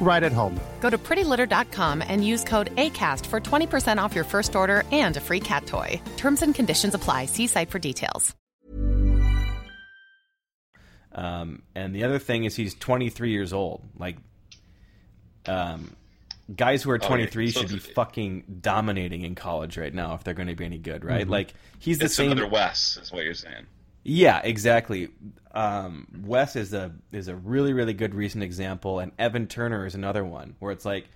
right at home. Go to prettylitter.com and use code ACAST for 20% off your first order and a free cat toy. Terms and conditions apply. See site for details. Um, and the other thing is he's 23 years old. Like, um, guys who are 23 so should be fucking dominating in college right now if they're going to be any good, right? Like, he's the It's same. another Wes, is what you're saying. Yeah, exactly. Um, Wes is a is a really really good recent example, and Evan Turner is another one where it's like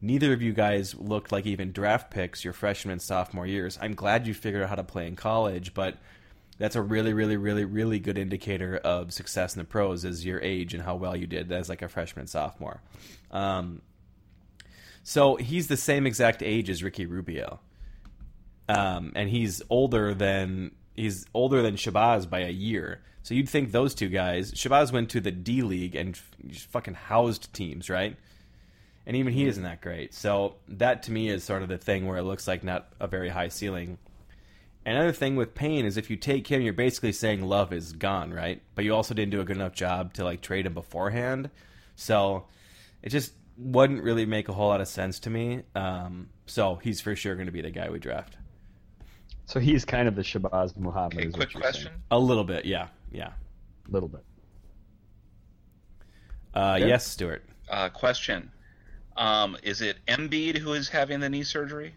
neither of you guys looked like even draft picks your freshman sophomore years. I'm glad you figured out how to play in college, but that's a really, really, really, really good indicator of success in the pros is your age and how well you did as like a freshman sophomore. Um, so he's the same exact age as Ricky Rubio, um, and he's older than he's older than Shabazz by a year. So you'd think those two guys. Shabazz went to the D League and fucking housed teams, right? And even he isn't that great. So that to me is sort of the thing where it looks like not a very high ceiling. Another thing with Payne is if you take him, you're basically saying Love is gone, right? But you also didn't do a good enough job to like trade him beforehand. So it just wouldn't really make a whole lot of sense to me. Um, so he's for sure going to be the guy we draft. So he's kind of the Shabazz Muhammad. Okay, is quick what you're question. saying. A little bit, yeah, yeah. A little bit. Uh, Okay. Yes, Stuart. Uh, question: um, Is it Embiid who is having the knee surgery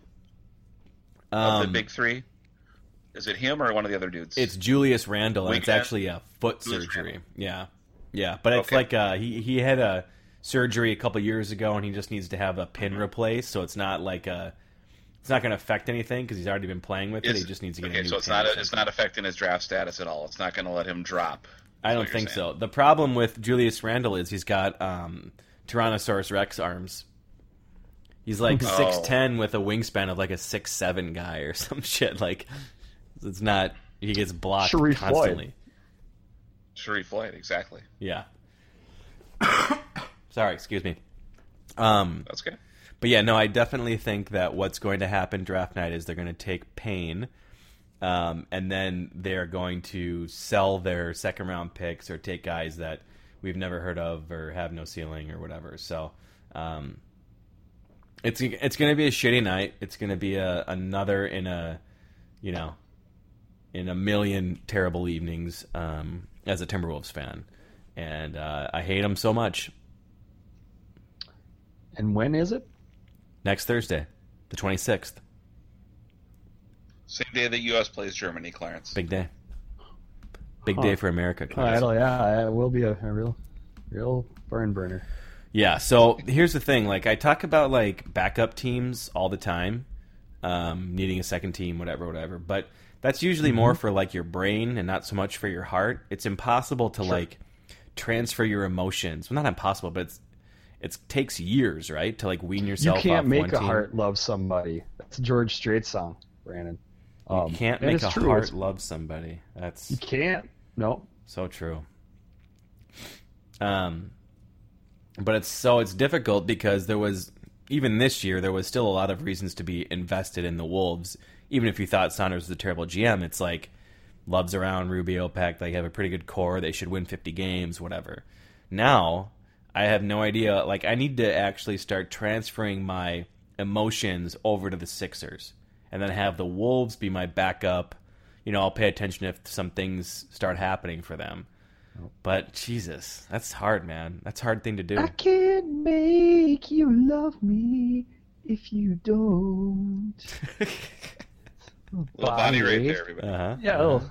of the Um, big three? Is it him or one of the other dudes? It's Julius Randle, and it's actually a foot Julius surgery. Yeah, yeah, but it's Okay. like uh, he he had a surgery a couple years ago, and he just needs to have a pin replaced. So it's not like a, it's not going to affect anything because he's already been playing with it. Is- He just needs to get okay, a new so it's not or it's not affecting his draft status at all. It's not going to let him drop. I don't think saying. so. The problem with Julius Randle is he's got um, Tyrannosaurus Rex arms. He's like Oh. six ten with a wingspan of like a six seven guy or some shit. Like it's not. He gets blocked Sharrif Floyd. constantly. Sharrif Floyd, exactly. Yeah. Sorry, excuse me. Um, That's good. But yeah, no, I definitely think that what's going to happen draft night is they're going to take Payne, um, and then they're going to sell their second round picks or take guys that we've never heard of or have no ceiling or whatever. So um, it's it's going to be a shitty night. It's going to be a, another in a you know in a million terrible evenings um, as a Timberwolves fan, and uh, I hate them so much. And when is it? Next Thursday, the twenty sixth. Same day that U.S. plays Germany, Clarence. Big day. Big Huh. day for America. Oh, Clarence. that'll- yeah, it will be a, a real, real burn burner. Yeah. So here's the thing. Like I talk about like backup teams all the time, um, needing a second team, whatever, whatever. But that's usually more for like your brain and not so much for your heart. It's impossible to like transfer your emotions. Well, not impossible, but it's it takes years, right, to like wean yourself. You can't make a team. heart love somebody. That's a George Strait song, Brandon. You Um, can't make a true. heart It's- love somebody. That's You can't. No. So true. Um, but it's so it's difficult because there was even this year there was still a lot of reasons to be invested in the Wolves. Even if you thought Saunders was a terrible GM, it's like loves around Rubio Pack. They have a pretty good core. They should win fifty games, whatever. Now I have no idea. Like I need to actually start transferring my emotions over to the Sixers, and then have the Wolves be my backup. You know, I'll pay attention if some things start happening for them. But Jesus, that's hard, man. That's a hard thing to do. I can't make you love me if you don't. Little body right there, everybody. Uh-huh. Yeah. oh.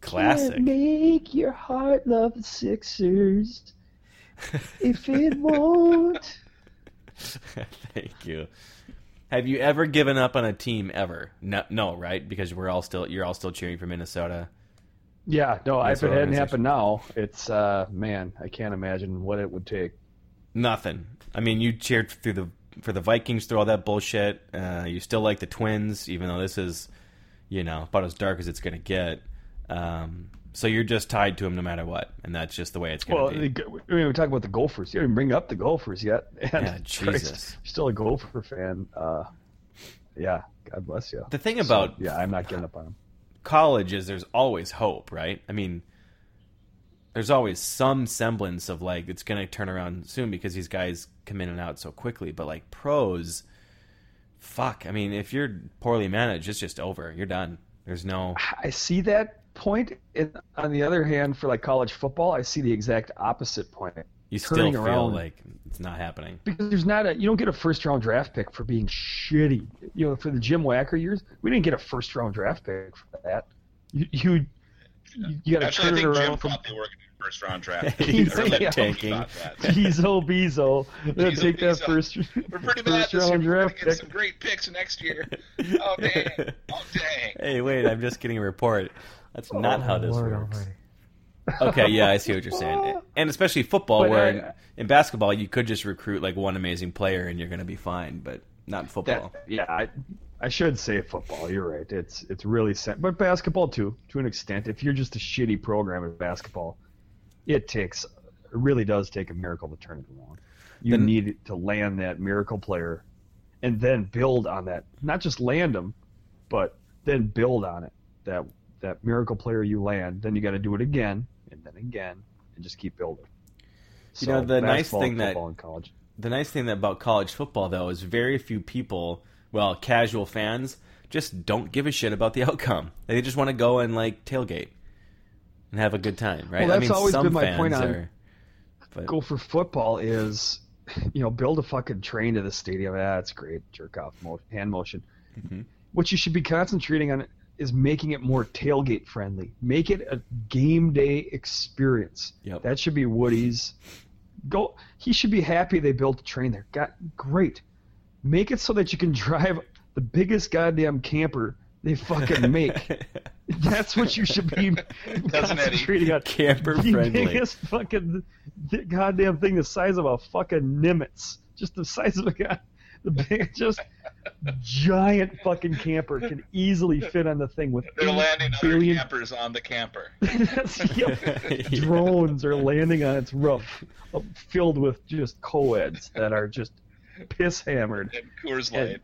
Classic. Can't make your heart love the Sixers if it won't. Thank you. Have you ever given up on a team ever? No, no, right? Because we're all still you're all still cheering for Minnesota. Yeah, no, That's if it hadn't happened now, it's uh man, I can't imagine what it would take. Nothing. I mean, you cheered through the for the Vikings through all that bullshit. Uh, you still like the Twins, even though this is, you know, about as dark as it's going to get. Um, so you're just tied to them no matter what, and that's just the way it's going Well, to be. Well, I mean, we talk about the Gophers. You didn't bring up the Gophers yet. And Yeah, Jesus. still a Gopher fan. Uh, yeah, God bless you. The thing So, about yeah, I'm not giving up on them. college is there's always hope, right? I mean, there's always some semblance of like it's going to turn around soon because these guys come in and out so quickly. But like pros, fuck. I mean, if you're poorly managed, it's just over. You're done. There's no. I see that point. And on the other hand, for like college football, I see the exact opposite point. You still feel around. like it's not happening. because there's not a you don't get a first round draft pick for being shitty. You know, for the Jim Wacker years, we didn't get a first round draft pick for that. You you, you, you got to Actually, I turn it think Jim around from thought they were going to first round draft. He's Or let yeah. Tanking. thought that. Bezo Bezo. Then Bezo, take that first We're pretty bad first this year. We're going draft to get pick. some great picks next year. Oh dang! Oh dang! Hey, wait! I'm just getting a report. That's not Oh, how this Lord works. almighty. Okay, yeah, I see what you're saying. And especially football, But where I- in, uh, in basketball you could just recruit like one amazing player and you're going to be fine, but not in football. That, yeah, I, I should say football. You're right. It's it's really sad, but basketball too, to an extent. If you're just a shitty program in basketball, it takes it really does take a miracle to turn it around. You Then- need to land that miracle player, and then build on that. Not just land them, but then build on it. That that miracle player you land, then you got to do it again and then again, and just keep building. You know, the nice thing that- the nice thing that about college football though is very few people, well, casual fans just don't give a shit about the outcome. They just want to go and like tailgate and have a good time, right? Well, I that's mean, always some been my point on- are, but go for football is, you know, build a fucking train to the stadium. Ah, that's great. Jerk off hand motion. Mm-hmm. What you should be concentrating on is making it more tailgate friendly. Make it a game day experience. Yep. That should be Woody's. Go. He should be happy they built a train there. Got great. Make it so that you can drive the biggest goddamn camper they fucking make. That's what you should be Doesn't Eddie? concentrating on. Camper the friendly. biggest fucking goddamn thing the size of a fucking Nimitz. Just the size of a guy. The big, just giant fucking camper can easily fit on the thing with They're eight landing other billion- campers on the camper. That's- yep. Drones are landing on its roof, uh, filled with just co-eds that are just piss hammered. And Coors And- Light.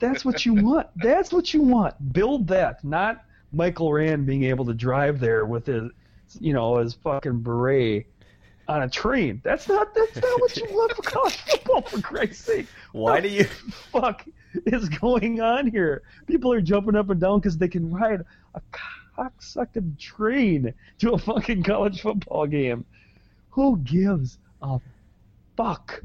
That's what you want. That's what you want. Build that, not Michael Rand being able to drive there with his, you know, his fucking beret on a train. That's not. That's not what you want for college football. For Christ's sake. Why What do you? fuck is going on here? People are jumping up and down because they can ride a cocksucking train to a fucking college football game. Who gives a fuck?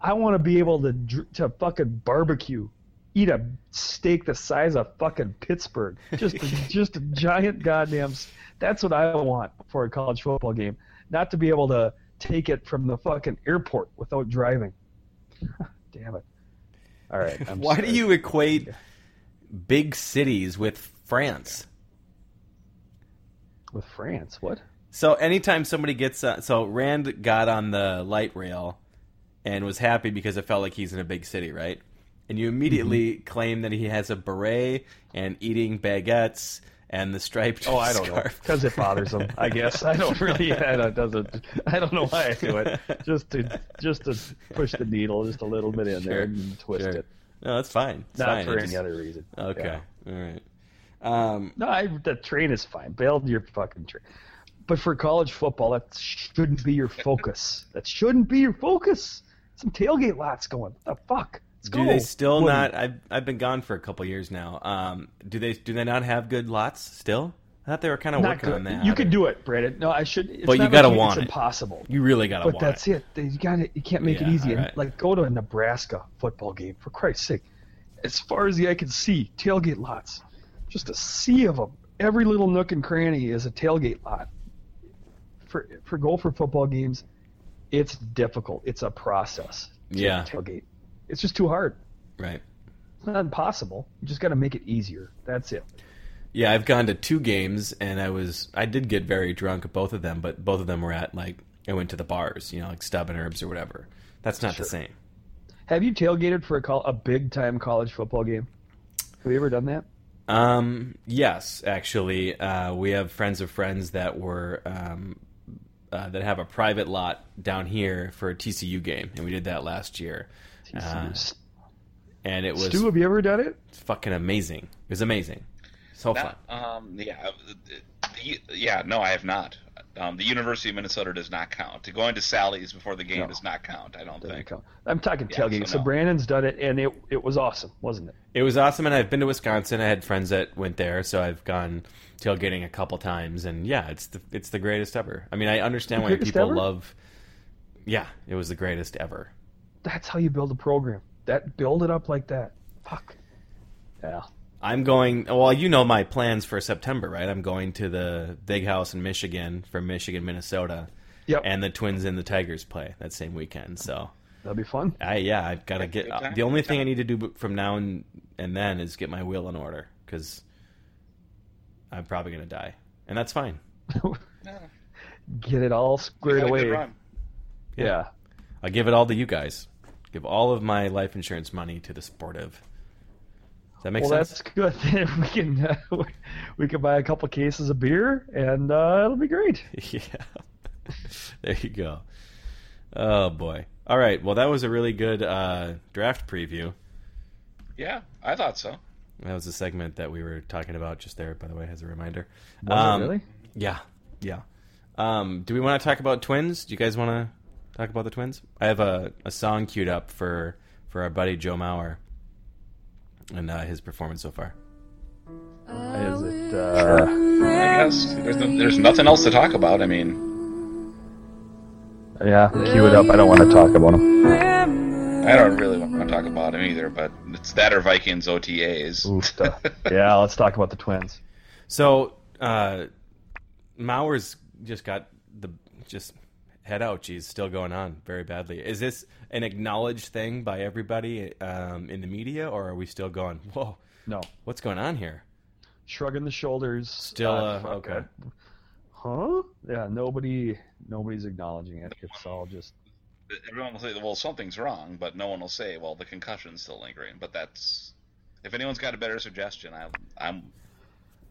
I want to be able to to fucking barbecue, eat a steak the size of fucking Pittsburgh, just a, just a giant goddamn. That's what I want for a college football game, not to be able to take it from the fucking airport without driving. Damn it! All right. I'm Why do you equate big cities with France? with France? What? So anytime somebody gets uh, so Rand got on the light rail and was happy because it felt like he's in a big city, right? And you immediately Mm-hmm. claim that he has a beret and eating baguettes and the striped Oh, I don't know. Because it bothers them. I guess I don't really. I don't, doesn't. I don't know why I do it. Just to just to push the needle just a little bit in there and twist sure. it. No, that's fine. It's Not fine. for It any just- other reason. Okay, Yeah. all right. Um, No, I, the train is fine. Build your fucking train. But for college football, that shouldn't be your focus. That shouldn't be your focus. Some tailgate lots going. The fuck. Let's do go. they still not? I've I've been gone for a couple years now. Um, do they do they not have good lots still? I thought they were kind of working good. on that. You could do it, Brandon. No, I should. It's But you gotta like want it's it. impossible. You really gotta But want But that's it. it. You got You can't make Yeah, it easy. And, alright. Like go to a Nebraska football game for Christ's sake. As far as the eye can see, tailgate lots, just a sea of them. Every little nook and cranny is a tailgate lot. For for Gopher football games, it's difficult. It's a process. Yeah. tailgate. It's just too hard. Right. It's not impossible. You just got to make it easier. That's it. Yeah, I've gone to two games, and I was I did get very drunk at both of them, but both of them were at like I went to the bars, you know, like Stub and Herbs or whatever. That's not the same. Have you tailgated for a call a big time college football game? Have you ever done that? Um, yes, actually, uh, we have friends of friends that were um, uh, that have a private lot down here for a TCU game, and we did that last year. Uh, and it was Stu, have you ever done it? It's fucking amazing. It was amazing. So fun. Um, yeah, uh, the, yeah. No, I have not. Um, the University of Minnesota does not count. Going to Sally's before the game No. does not count. I don't think. Count. I'm talking Yeah, tailgating. so So. Brandon's done it, and it it was awesome, wasn't it? It was awesome, and I've been to Wisconsin. I had friends that went there, so I've gone tailgating a couple times, and yeah, it's the it's the greatest ever. I mean, I understand The why people ever? love. Yeah, it was the greatest ever. That's how you build a program. That build it up like that. Fuck. Yeah. I'm going. Well, you know my plans for September, right? I'm going to the Big House in Michigan for Michigan, Minnesota, Yep. and the Twins and the Tigers play that same weekend. So, That'll be fun. I yeah, I've got to get. good uh, the only thing I need to do from now and, and then is get my wheel in order because I'm probably going to die, and that's fine. Get it all squared had a good away. run. Yeah. I'll give it all to you guys. Give all of my life insurance money to the sportive. Does that make well, sense? that's good. We can uh, we can buy a couple cases of beer, and uh, it'll be great. yeah. there you go. Oh boy. All right. Well, that was a really good uh, draft preview. Yeah, I thought so. That was a segment that we were talking about just there, by the way, as a reminder. Was it Um, really? Yeah, yeah. Um, do we want to talk about twins? Do you guys want to talk about the twins? I have a, a song queued up for for our buddy Joe Mauer and uh, his performance so far. Is it? Uh, I guess there's, no, there's nothing else to talk about. I mean, yeah, cue it up. I don't want to talk about them. I don't really want to talk about him either, but it's that or Vikings OTAs. Ooh, yeah, let's talk about the twins. So uh, Mauer's just got the just head ouchies still going on very badly. Is this an acknowledged thing by everybody um, in the media, or are we still going? Whoa, No, what's going on here? shrugging the shoulders. Still, uh, fuck okay. it. Huh? Yeah, nobody, nobody's acknowledging it. It's all just Everyone will say, "Well, something's wrong," but no one will say, "Well, the concussion's still lingering." But that's if anyone's got a better suggestion, I, I'm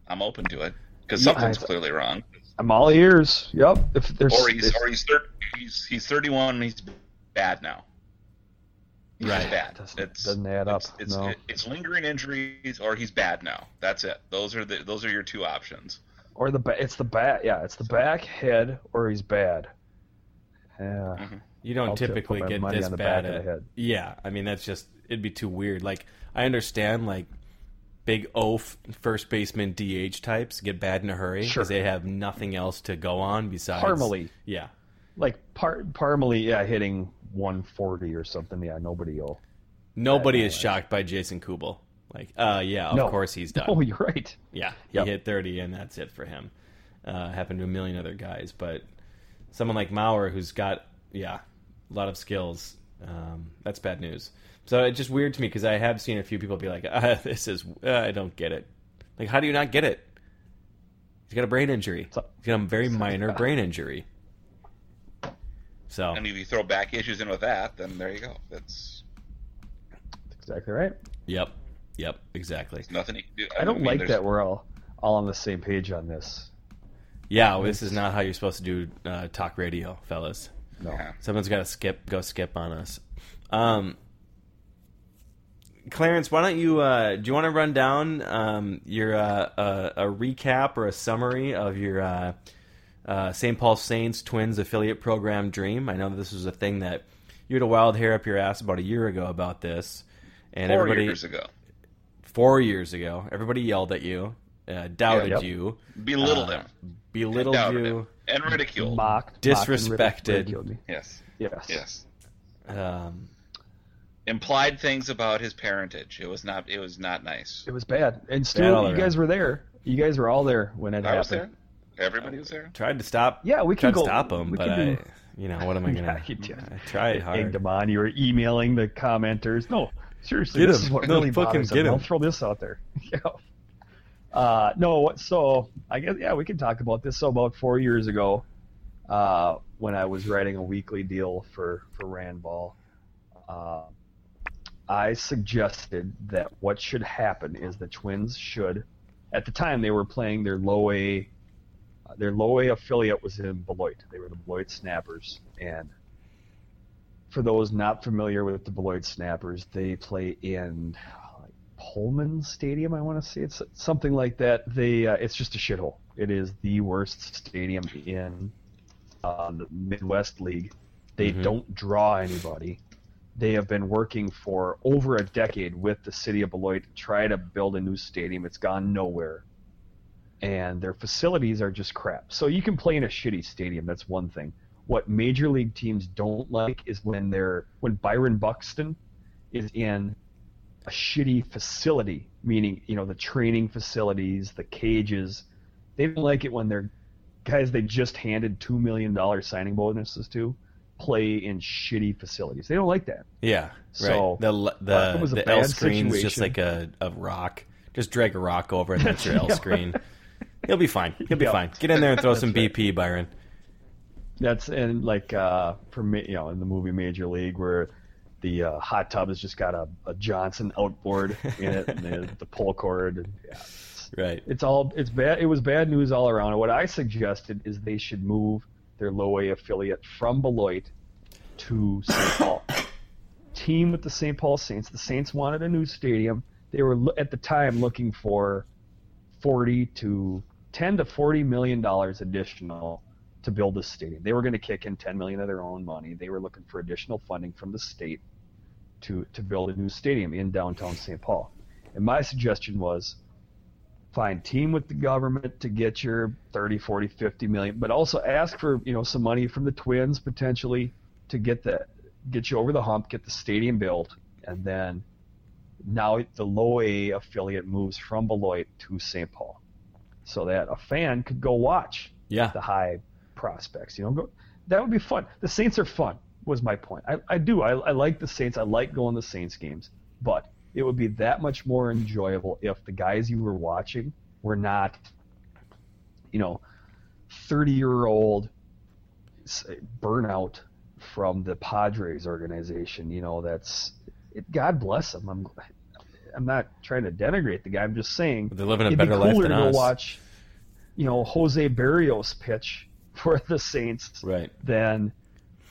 I'm open to it because Yeah, something's I- clearly wrong. I'm all ears. Yep. If there's, Or he's if- or he's thir- he's he's 31 and he's bad now. He's Right. bad. Doesn't- it's, doesn't add up, It's, it's, no. it- it's lingering injuries or he's bad now. That's it. Those are the those are your two options. or the ba- it's the back. Yeah, it's the back head, or he's bad. Yeah. Mm-hmm. You don't I'll typically get this bad at head. yeah. I mean, that's just it'd be too weird. Like I understand like big oaf first baseman DH types get bad in a hurry because Sure. they have nothing else to go on besides Parmelee. Yeah, Like Par- Parmelee, yeah, hitting 140 or something. Yeah, nobody will. nobody is shocked by Jason Kubel. Like, uh, yeah, of No. course he's done. Oh, you're right. Yeah, he Yep. hit 30 and that's it for him. Uh, happened to a million other guys, but someone like Mauer who's got yeah a lot of skills, um, that's bad news. So it's just weird to me because I have seen a few people be like, ah, "This is uh, I don't get it." Like, how do you not get it? He's got a brain injury. He's got a very minor brain injury. So And if you throw back issues in with that, then there you go. That's Exactly right. yep, yep, exactly. nothing you can do. I don't mean, like there's- that we're all all on the same page on this. Yeah, well, this is not how you're supposed to do uh, talk radio, fellas. No. Yeah. Someone's got to skip, go skip on us. Um, Clarence, why don't you? Uh, do you want to run down um, your uh, uh, a recap or a summary of your uh, uh, St. Paul Saints Twins affiliate program dream? I know that this was a thing that you had a wild hair up your ass about a year ago about this, and Four everybody years ago, four years ago, everybody yelled at you, uh, doubted Yep. you, belittled uh, him, belittled doubted you, him, and ridiculed. Mocked, Disrespected. mocked and ridiculed me. Yes, Yes. yes. um, Implied things about his parentage. It was not. It was not nice. It was bad. And Bad Stu, all you guys were there. You guys were all there when it I happened. was there. Everybody was there. tried to stop. Yeah, we can tried to go- stop him, we but can I, do- you know, what am I gonna? Yeah, you did. I tried Egged hard. on. You were emailing the commenters. No, seriously, Get this him. is what No, really fucking bothers get them. him. I'll throw this out there. yeah. Uh, no, so I guess yeah, we can talk about this. So about four years ago, uh, when I was writing a weekly deal for for Randball, uh, I suggested that what should happen is the Twins should, at the time they were playing their low A, uh, their low A affiliate was in Beloit. They were the Beloit Snappers, and for those not familiar with the Beloit Snappers, they play in like, Pullman Stadium. I want to say it's something like that. They uh, it's just a shithole. It is the worst stadium in uh, the Midwest League. They Mhm. don't draw anybody. They have been working for over a decade with the city of Beloit to try to build a new stadium. It's gone nowhere. And their facilities are just crap. So you can play in a shitty stadium. That's one thing. What major league teams don't like is when they're when Byron Buxton is in a shitty facility, meaning you know the training facilities, the cages. They don't like it when they're guys they just handed two million dollar signing bonuses to play in shitty facilities. They don't like that. Yeah, So, right. The uh, the the L screen screen's just like a, a rock. Just drag a rock over and that's your L screen. He'll be fine. He'll be Yep. fine. Get in there and throw some right. BP, Byron. That's and like uh, for me, you know, in the movie Major League, where the uh, hot tub has just got a, a Johnson outboard in it, and the, the pull cord. And, yeah, Right. it's all it's bad. It was bad news all around. And what I suggested is they should move their low A affiliate from Beloit to St. Paul. Team with the St. Paul Saints. The Saints wanted a new stadium. They were at the time looking for forty to ten to forty million dollars additional to build this stadium. They were going to kick in ten million of their own money. They were looking for additional funding from the state to to build a new stadium in downtown St. Paul. And my suggestion was fine team with the government to get your 30 40 50 million but also ask for you know some money from the twins potentially to get that get you over the hump get the stadium built. And then now the low a affiliate moves from beloit to st paul so that a fan could go watch Yeah. the high prospects you know go, that would be fun. The saints are fun was my point. I, I do. I, I like the saints. I like going to the saints games but it would be that much more enjoyable if the guys you were watching were not, you know, 30 year old burnout from the Padres organization. You know, that's it, God bless them. I'm I'm not trying to denigrate the guy. I'm just saying They're living a it'd better be life cooler than to us. watch, you know, Jose Berrios pitch for the Saints Right. than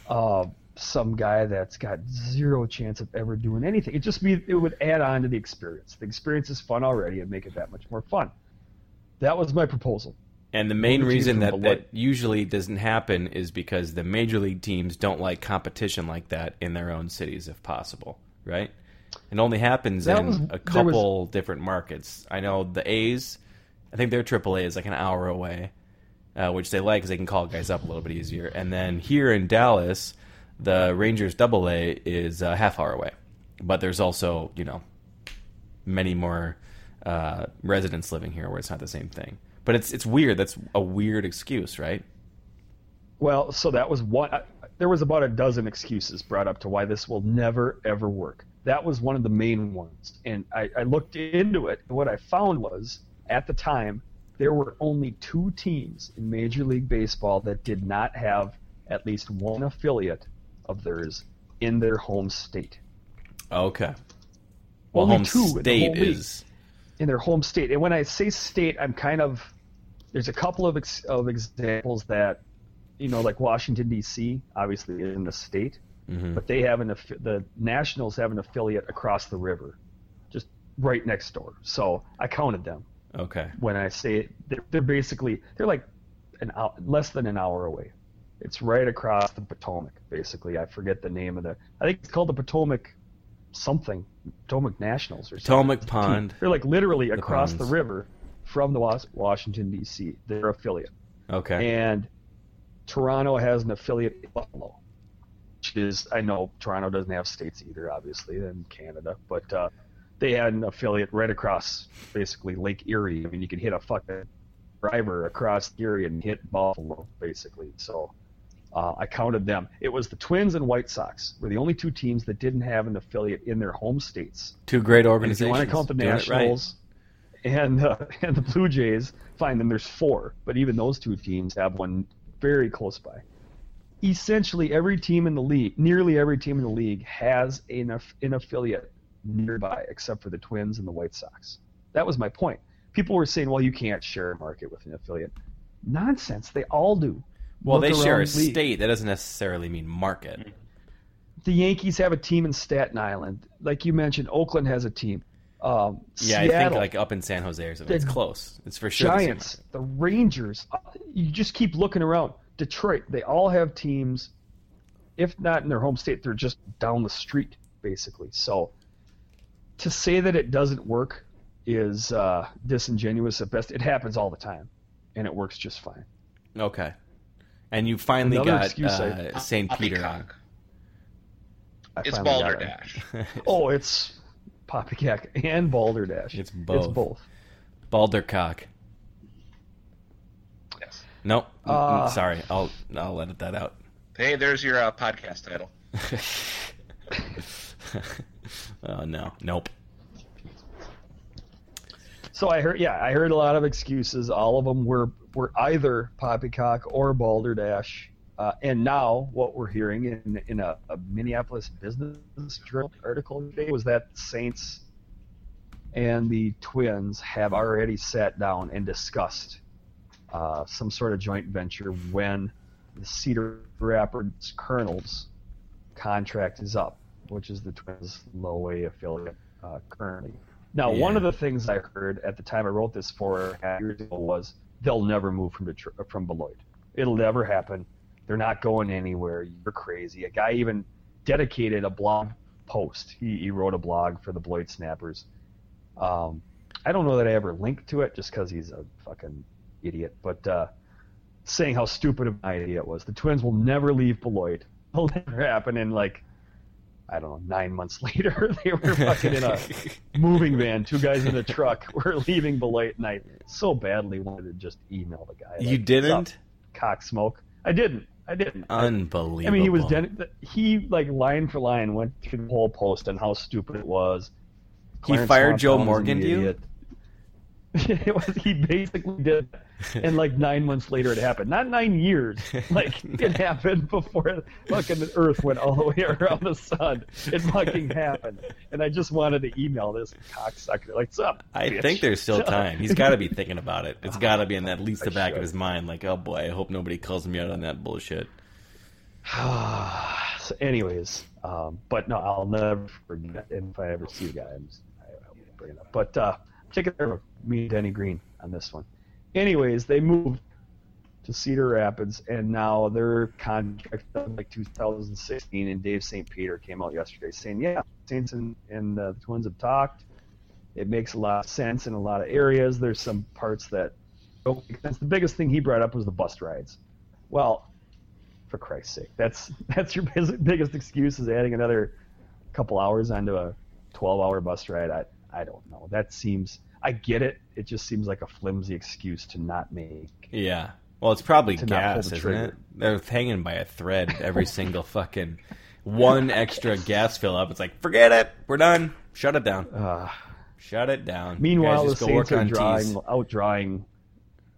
uh, some guy that's got zero chance of ever doing anything. It just be it would add on to the experience. The experience is fun already and make it that much more fun. That was my proposal. And the main Move the team reason that, that usually doesn't happen is because the major league teams don't like competition like that in their own cities, if possible, right? It only happens That in was- a there was- couple different markets. I know the A's, I think their AAA is like an hour away, uh, which they like because they can call guys up a little bit easier. And then here in Dallas, the Rangers Double A is a half hour away, but there's also you know many more uh, residents living here where it's not the same thing. But it's it's weird. That's a weird excuse, right? Well, so that was one. I- There was about a dozen excuses brought up to why this will never ever work. That was one of the main ones, and I, I looked into it. And what I found was, at the time, there were only two teams in Major League Baseball that did not have at least one affiliate of theirs in their home state. Okay. Well, Only home two in state league. is in their home state. And when I say state, I'm kind of there's a couple of ex, of examples that you know, like Washington D.C. obviously in the state, Mm-hmm. but they have an affi- the Nationals have an affiliate across the river, just right next door. So I counted them okay. when I say it, they're, they're basically they're like an hour, less than an hour away. It's right across the Potomac, basically. I forget the name of the. I think it's called the Potomac something, Potomac Nationals or something. Potomac Pond. They're like literally across the river from the Was- Washington D.C. Their affiliate, Okay. and Toronto has an affiliate in Buffalo, which is I know Toronto doesn't have states either, obviously, in Canada, but uh, they had an affiliate right across basically Lake Erie. I mean, you could hit a fucking driver across Erie and hit Buffalo, basically. So uh, I counted them. It was the Twins and White Sox were the only two teams that didn't have an affiliate in their home states. Two great And if you organizations. want to count the it right. Nationals and uh, and the Blue Jays, fine. Then there's four, but even those two teams have one very close by. Essentially, every team in the league, nearly every team in the league, has an, an affiliate nearby, except for the Twins and the White Sox. That was my point. People were saying, "Well, you can't share a market with an affiliate." Nonsense. They all do. Well, they share a league. state. That doesn't necessarily mean market. The Yankees have a team in Staten Island, like you mentioned. Oakland has a team. Um, Yeah, I think like up in San Jose or something. The It's close. It's for sure. the Giants, the Rangers. uh, You just keep looking around. Detroit, they all have teams. If not in their home state, they're just down the street, basically. So to say that it doesn't work is uh, disingenuous at best. It happens all the time, and it works just fine. Okay. And you finally Another got excuse uh, St. Peter on. It's finally it. Balderdash. Oh, it's Poppycock and Balderdash. It's both. It's both. Baldercock. Yes. Nope. Mm, Uh, mm, sorry. I'll I'll edit that out. Hey, there's your uh, podcast title. oh no. Nope. So I heard, yeah, I heard a lot of excuses. All of them were were either poppycock or balderdash. Uh, and now what we're hearing in in a, a Minneapolis Business Journal article today was that the Saints and the Twins have already sat down and discussed uh, some sort of joint venture when the Cedar Rapids Kernels contract is up, which is the Twins low A affiliate uh, currently. Now, Yeah. one of the things I heard at the time I wrote this four and a half years ago was they'll never move from Detroit, from Beloit. It'll never happen. They're not going anywhere. You're crazy. A guy even dedicated a blog post. He, he wrote a blog for the Beloit Snappers. Um, I don't know that I ever linked to it just because he's a fucking idiot, but uh, saying how stupid of an idea it was. The Twins will never leave Beloit. It'll never happen. And like, I don't know, nine months later, they were fucking in a moving van. Two guys in a truck were leaving Beloit, and I so badly wanted to just email the guy. You like, didn't? Cock smoke. I didn't. I didn't. Unbelievable. I mean, he was den- he like line for line went through the whole post and how stupid it was. He fired Joe Morgan to you? it was he basically did, and like nine months later it happened. Not nine years. Like it happened before fucking the Earth went all the way around the sun. It fucking happened, and I just wanted to email this cocksucker. Like, what's up? I bitch?" think there's still time. He's got to be thinking about it. It's got to be in at least the back of his mind. Like, oh boy, I hope nobody calls me out on that bullshit. so anyways, um, but no, I'll never forget. And if I ever see the guy, I'm just, I, I won't bring it up. But uh, taking care of me and Denny Green on this one. Anyways, they moved to Cedar Rapids, and now their contract like 2016. And Dave St. Peter came out yesterday saying, "Yeah, Saints and, and uh, the Twins have talked. It makes a lot of sense in a lot of areas. There's some parts that don't make sense. The biggest thing he brought up was the bus rides. Well, for Christ's sake, that's that's your biggest excuse is adding another couple hours onto a 12-hour bus ride. I I don't know. That seems I get it. It just seems like a flimsy excuse to not make. Yeah. Well, it's probably To not pull gas, isn't it? They're hanging by a thread every single fucking one extra gas fill up. It's like, forget it. We're done. Shut it down. Uh, Shut it down. meanwhile, the guys just go work Saints are drawing tees. outdrawing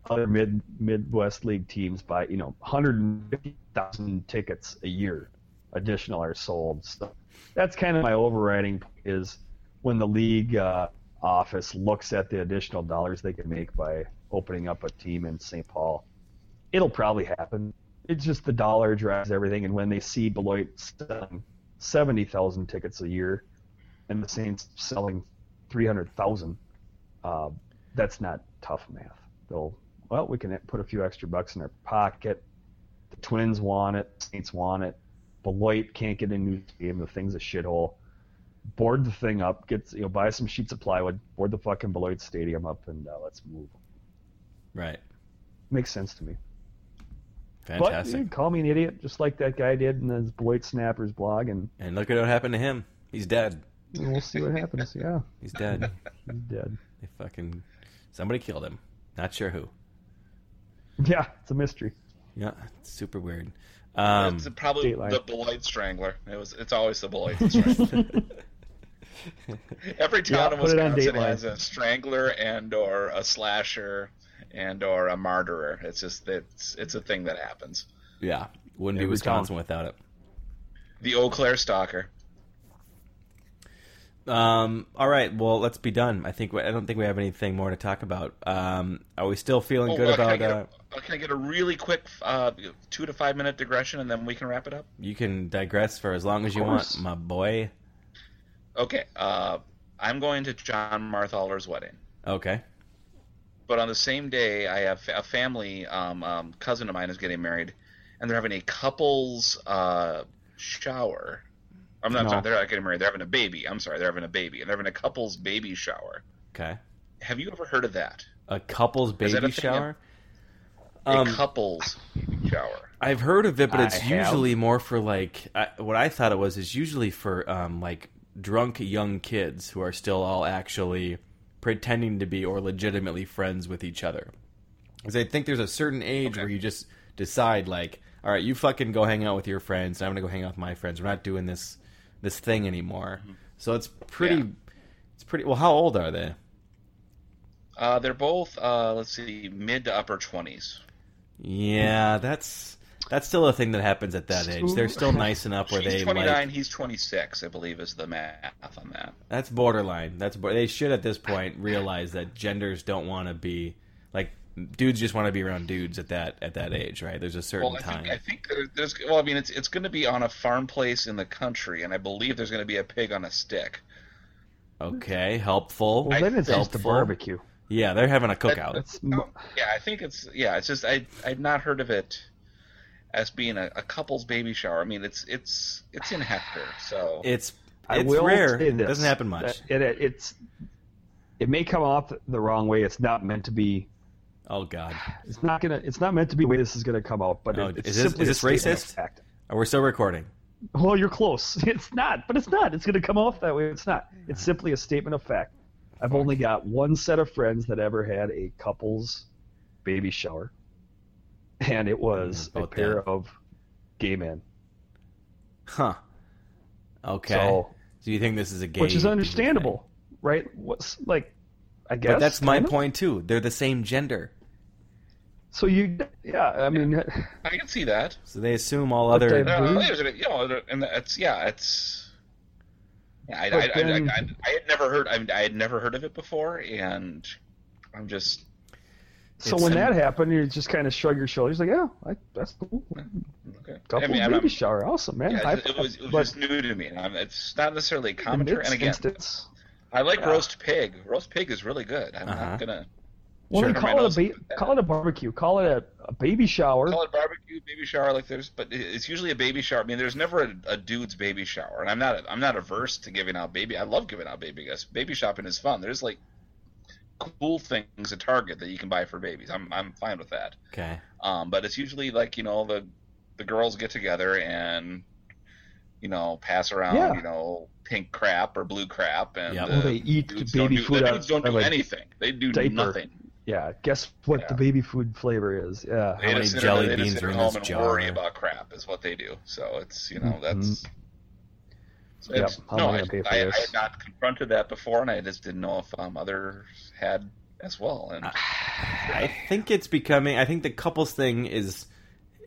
other mid Midwest League teams by you know 150,000 tickets a year additional are sold. So that's kind of my overriding is when the league uh, office looks at the additional dollars they can make by opening up a team in St. Paul. It'll probably happen. It's just the dollar drives everything, and when they see Beloit selling 70,000 tickets a year and the Saints selling 300,000, uh, that's not tough math. They'll, well, we can put a few extra bucks in our pocket. The Twins want it. Saints want it. Beloit can't get a new stadium. The thing's a shithole. Board the thing up. Get you know, buy some sheets of plywood. Board the fucking Beloit Stadium up, and uh, let's move. Right. Makes sense to me. Fantastic. But you can call me an idiot, just like that guy did in his Beloit Snappers blog, and and look at what happened to him. He's dead. we'll see what happens. Yeah, He's dead. he's dead. they fucking somebody killed him. Not sure who. Yeah, it's a mystery. Yeah, it's super weird. Um, it's probably Dateline. the Beloit Strangler. It was. It's always the Beloit Strangler. Every town Yeah, in put it on Wisconsin has a strangler and or a slasher and or a martyrer. It's just it's it's a thing that happens. yeah, wouldn't be Wisconsin town. without it. The Eau Claire Stalker. Um, all right, well, let's be done. I think we, I don't think we have anything more to talk about. Um, are we still feeling Oh, good uh, can, I about? get Uh, a, uh, can I get a really quick uh, two to five minute digression and then we can wrap it up? you can digress for as long as you want, my boy. Okay. Uh, I'm going to Jon Marthaler's wedding. Okay. But on the same day, I have a family um, um, cousin of mine is getting married, and they're having a couple's uh, shower. I'm not No. sorry, they're not getting married. They're having a baby. I'm sorry, they're having a baby, and they're having a couple's baby shower. Okay. Have you ever heard of that? A couple's baby a shower. A Um, couple's baby shower. I've heard of it, but I it's have. usually more for like I, what I thought it was is usually for um, like drunk young kids who are still all actually pretending to be or legitimately friends with each other. Because I think there's a certain age where you just decide like, all right, you fucking go hang out with your friends, and I'm gonna go hang out with my friends. We're not doing this this thing anymore. So it's pretty. Yeah. It's pretty. Well, how old are they? Uh, they're both, uh, let's see, mid to upper 20s. Yeah, that's that's still a thing that happens at that age. They're still nice enough where She's they 29, like. he's 26, I believe, is the math on that. That's borderline. That's bo- they should at this point realize that genders don't want to be like dudes just want to be around dudes at that at that age, right? There's a certain Well, I time. think, I think there- there's, well, I mean, it's it's going to be on a farm place in the country, and I believe there's going to be a pig on a stick. Okay, helpful. Well, then it's just a helpful. barbecue. Yeah, they're having a cookout. That's Oh, yeah, I think it's yeah. It's just I I'd not heard of it as being a, a couple's baby shower. I mean, it's it's it's in Hector, so It's I it's will rare. say It doesn't happen much. that It, it, it's it may come off the wrong way. It's not meant to be. Oh God, It's not gonna. It's not meant to be the way this is gonna come out. But Oh, it, it's is this- simply is a this statement of racist? fact. oh, we're still recording. Well, you're close. It's not, but it's not. It's gonna come off that way. It's not. It's simply a statement of fact. I've only got one set of friends that ever had a couple's baby shower, and it was a pair that. of gay men. Huh. Okay. So- So, you think this is a gay? which is thing? understandable, right? What's like, I guess. But that's my of. point too. They're the same gender, So you, yeah, I mean, I can see that. so they assume all But other. they- Uh, Mhm. you know, and it's yeah, it's. Yeah, I, But I, I, then- I, I, I had never heard. I, mean, I had never heard of it before, and I'm just. So It's- when that happened, you just kind of shrug your shoulders, like, yeah, I, that's cool. Okay. Couple I mean, baby I'm- shower, awesome, man. yeah, High it, it was, it was five. just new to me. I'm, it's not necessarily a but commentary. this And again, instance, I like yeah. roast pig. Roast pig is really good. I'm Uh-huh. not gonna well, then Sure, my call it a is ba- call it a barbecue, call it a, a baby shower. call it barbecue, baby shower. Like there's, but it's usually a baby shower. I mean, there's never a, a dude's baby shower, and I'm not. I'm not averse to giving out baby. I love giving out baby gifts. Baby shopping is fun. There's like cool things at Target that you can buy for babies. I'm I'm fine with that. Okay. Um, but it's usually like you know the the girls get together and you know pass around Yeah. you know pink crap or blue crap and Yep. the Well, they eat dudes baby don't do, food The dudes don't do a anything. They do diaper. nothing. Yeah, guess what Yeah. the baby food flavor is? Yeah. They many just sit jelly they just beans sit are at in home this and jar? worry about crap is what they do. So it's you know that's. So Yep, it's- how am no, I I, gonna pay for I, I had not confronted that before, and I just didn't know if um, others had as well. And I think it's becoming. I think the couples thing is.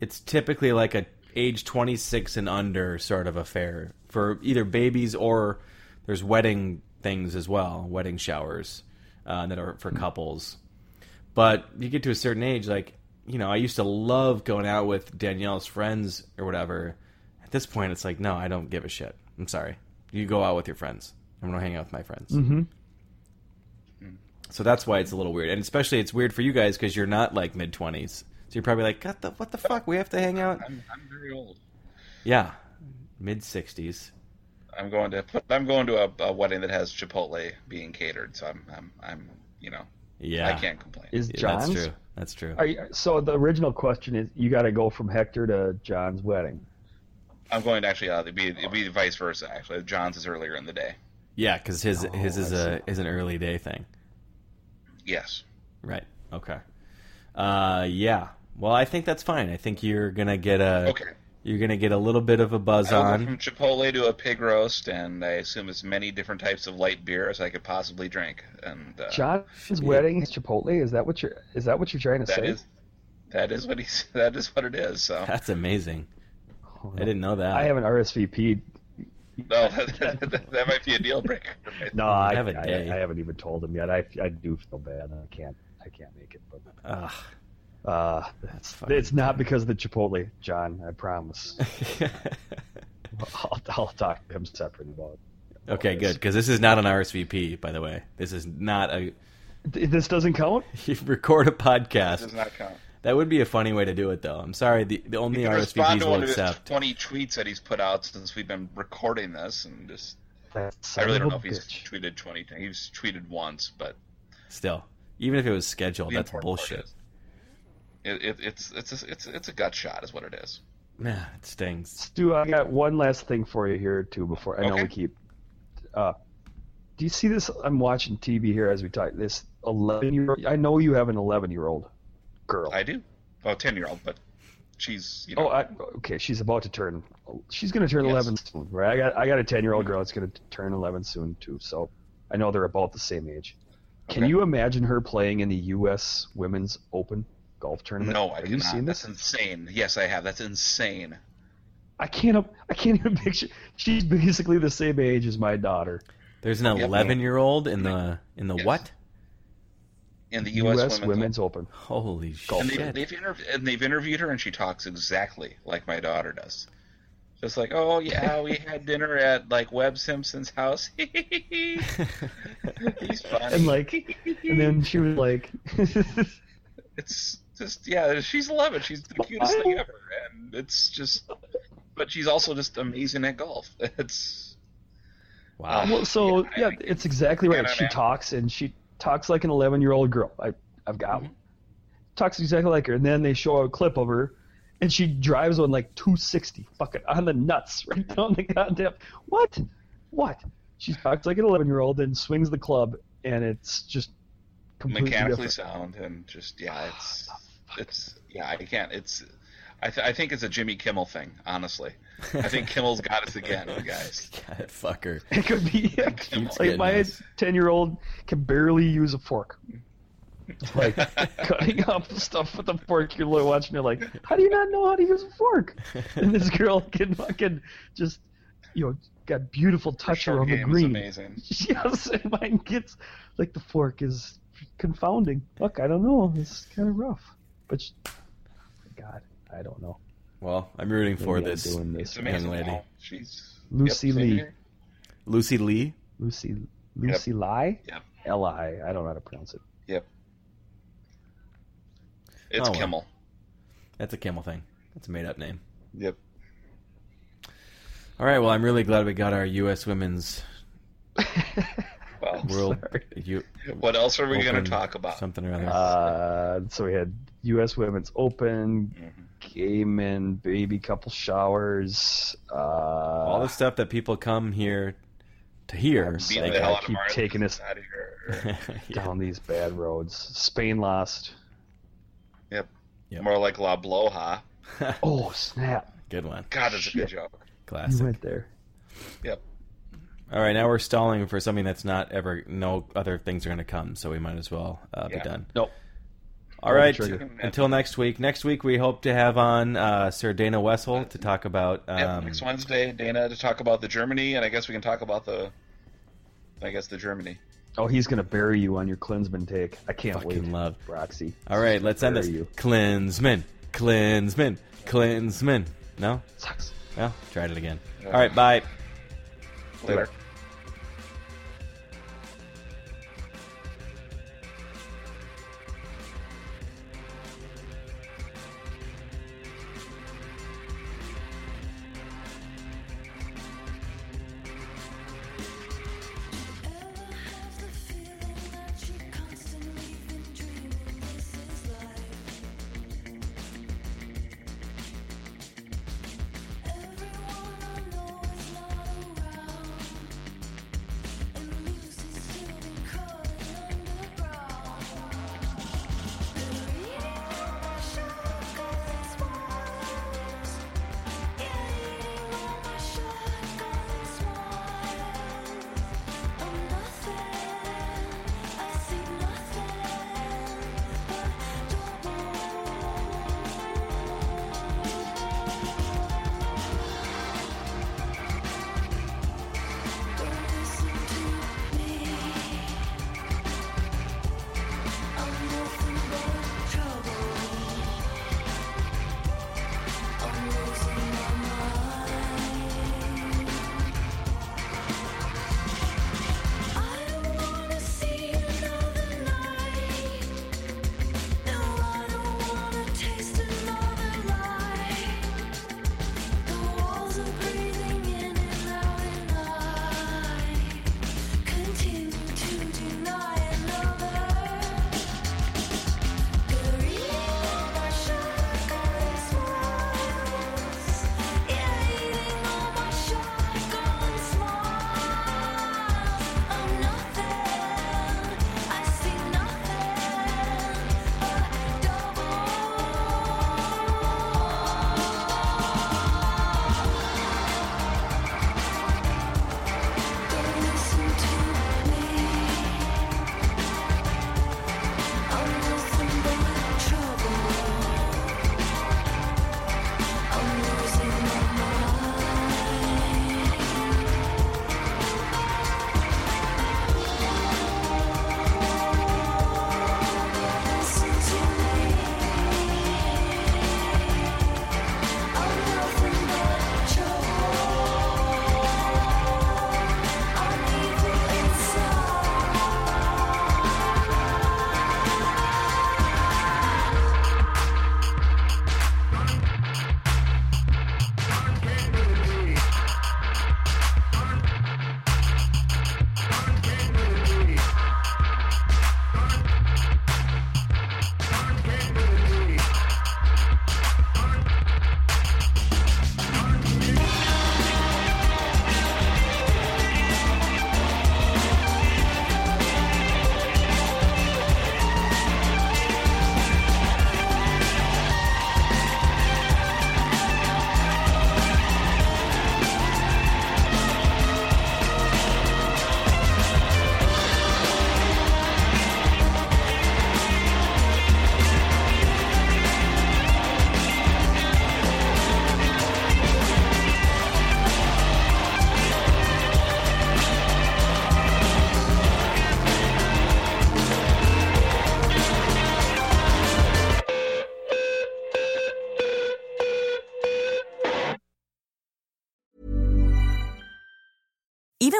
It's typically like a age 26 and under sort of affair for either babies or there's wedding things as well, wedding showers uh, that are for couples. But you get to a certain age, like you know, I used to love going out with Danielle's friends or whatever. At this point, it's like, no, I don't give a shit. I'm sorry. You go out with your friends. I'm gonna hang out with my friends. Mm-hmm. So that's why it's a little weird, and especially it's weird for you guys because you're not like mid twenties. So you're probably like, what the what the fuck? We have to hang out. I'm, I'm very old. Yeah, mid sixties. I'm going to I'm going to a, a wedding that has Chipotle being catered, so I'm I'm, I'm you know Yeah, I can't complain. Is Jon's? That's true. That's true. Are you, so the original question is, you got to go from Hector to Jon's wedding. I'm going to actually uh, it'd be it'd be vice versa. Actually, Jon's is earlier in the day. Yeah, because his his is I a is an early day thing. Yes. Right. Okay. Uh, yeah. Well, I think that's fine. I think you're gonna get a Okay. you're gonna get a little bit of a buzz I'll go on. from Chipotle to a pig roast, and I assume as many different types of light beer as I could possibly drink. And uh, Jon's be- wedding is Chipotle. Is that what you're? Is that what you're trying to that say? is that is what he's that is what it is. So That's amazing. I didn't know that. I have an RSVP. no, that, that, that might be a deal breaker. No, I, Have a I, day. I haven't even told him yet. I, I do feel bad. I can't I can't make it. But Ugh. uh, That's fine. it's not because of the Chipotle, Jon. I promise. I'll, I'll talk to him separate about. it. okay, good. Because this is not an RSVP, by the way. This is not a. This doesn't count. You record a podcast. Does not count. That would be a funny way to do it, though. I'm sorry. The the only You can respond RSVPs to will one of his accept. 20 tweets that he's put out since we've been recording this, and just That I really don't a know if he's bitch. tweeted 20 times. He's tweeted once, but Still, even if it was scheduled, the that's bullshit. It, it, it's it's a, it's it's a gut shot, is what it is. Yeah, it stings. Stu, I got one last thing for you here too. Before I know Okay. we keep. Uh, do you see this? I'm watching TV here as we talk. This 11 year. I know you have an 11 year old girl. I do. Oh, 10 year old, but she's you oh, know. Oh, I, okay. She's about to turn. She's going to turn Yes. 11 soon, right? I got I got a 10 year old girl that's going to turn 11 soon too. So I know they're about the same age. Can you imagine her playing in the U.S. Women's Open golf tournament? No, I Have cannot. you seen this? That's insane. Yes, I have. That's insane. I can't. I can't even picture. She's basically the same age as my daughter. There's an 11 year old in the in the Yes. what? In the U.S. U.S. Women's, Women's Open. Holy and shit! they, they've interv- and they've interviewed her, and she talks exactly like my daughter does. Just like, oh yeah, we had dinner at like Webb Simpson's house. He's funny. And like, and then she was like, it's just yeah, she's eleven. She's the cutest thing ever, and it's just. But she's also just amazing at golf. It's wow. well, so Yeah, yeah, it's exactly right. She man. talks and she talks like an 11 year old girl. I, I've got Mm-hmm. one. Talks exactly like her, and then they show a clip of her, and she drives on like 260, fucking on the nuts, right down the goddamn. What? What? She talks like an 11 year old and swings the club, and it's just completely mechanically different. sound and just yeah, it's it's yeah, I can't. It's I, th- I think it's a Jimmy Kimmel thing. Honestly, I think Kimmel's got us again, guys. God, fucker. It could be Keeps like my ten year old can barely use a fork. Like cutting up stuff with a fork, you're like watching. You're like, how do you not know how to use a fork? And this girl can fucking just, you know, got beautiful touch Short around the green. amazing. Yes, and mine gets like the fork is confounding. Look, I don't know. It's kind of rough, but sh- God, I don't know. Well, I'm rooting for Maybe I'm this doing It's this. young lady. Wow, She's Lucy yep, same Li. here. Lucy Li. Lucy Lucy Lai, Yep. L I. I don't know how to pronounce it. Yep. It's Oh, well. Kimmel. That's a Kimmel thing. That's a made up name. Yep. All right. Well, I'm really glad we got our U.S. Women's Well, World. U- what else are we going to talk about? Something or other. Uh, so we had U.S. Women's Open, Mm-hmm. Gay men, baby couple showers. Uh, All the stuff that people come here to hear. Beat They the hell gotta out keep Marley taking us out of here. down these bad roads. Spain lost. Yep. Yep. More like La Bloja. Oh snap! Good one. God, that's a good joke. You Classic. went there. Yep. All right. Now we're stalling for something that's not ever. No other things are going to come, so we might as well uh, be done. Nope. All Pull the right. trigger. Until next week. Next week we hope to have on uh, Sir Dana Wessel to talk about. Yep. Um, Next Wednesday, Dana to talk about the Germany, and I guess we can talk about the. I guess the Germany. Oh, he's gonna bury you on your Klinsmann take. I can't Fucking wait. love. Roxy. All right. Let's end this. Bury you. Klinsmann. Klinsmann. Klinsmann. No. Sucks. Well, tried it again. All right. Bye. Later.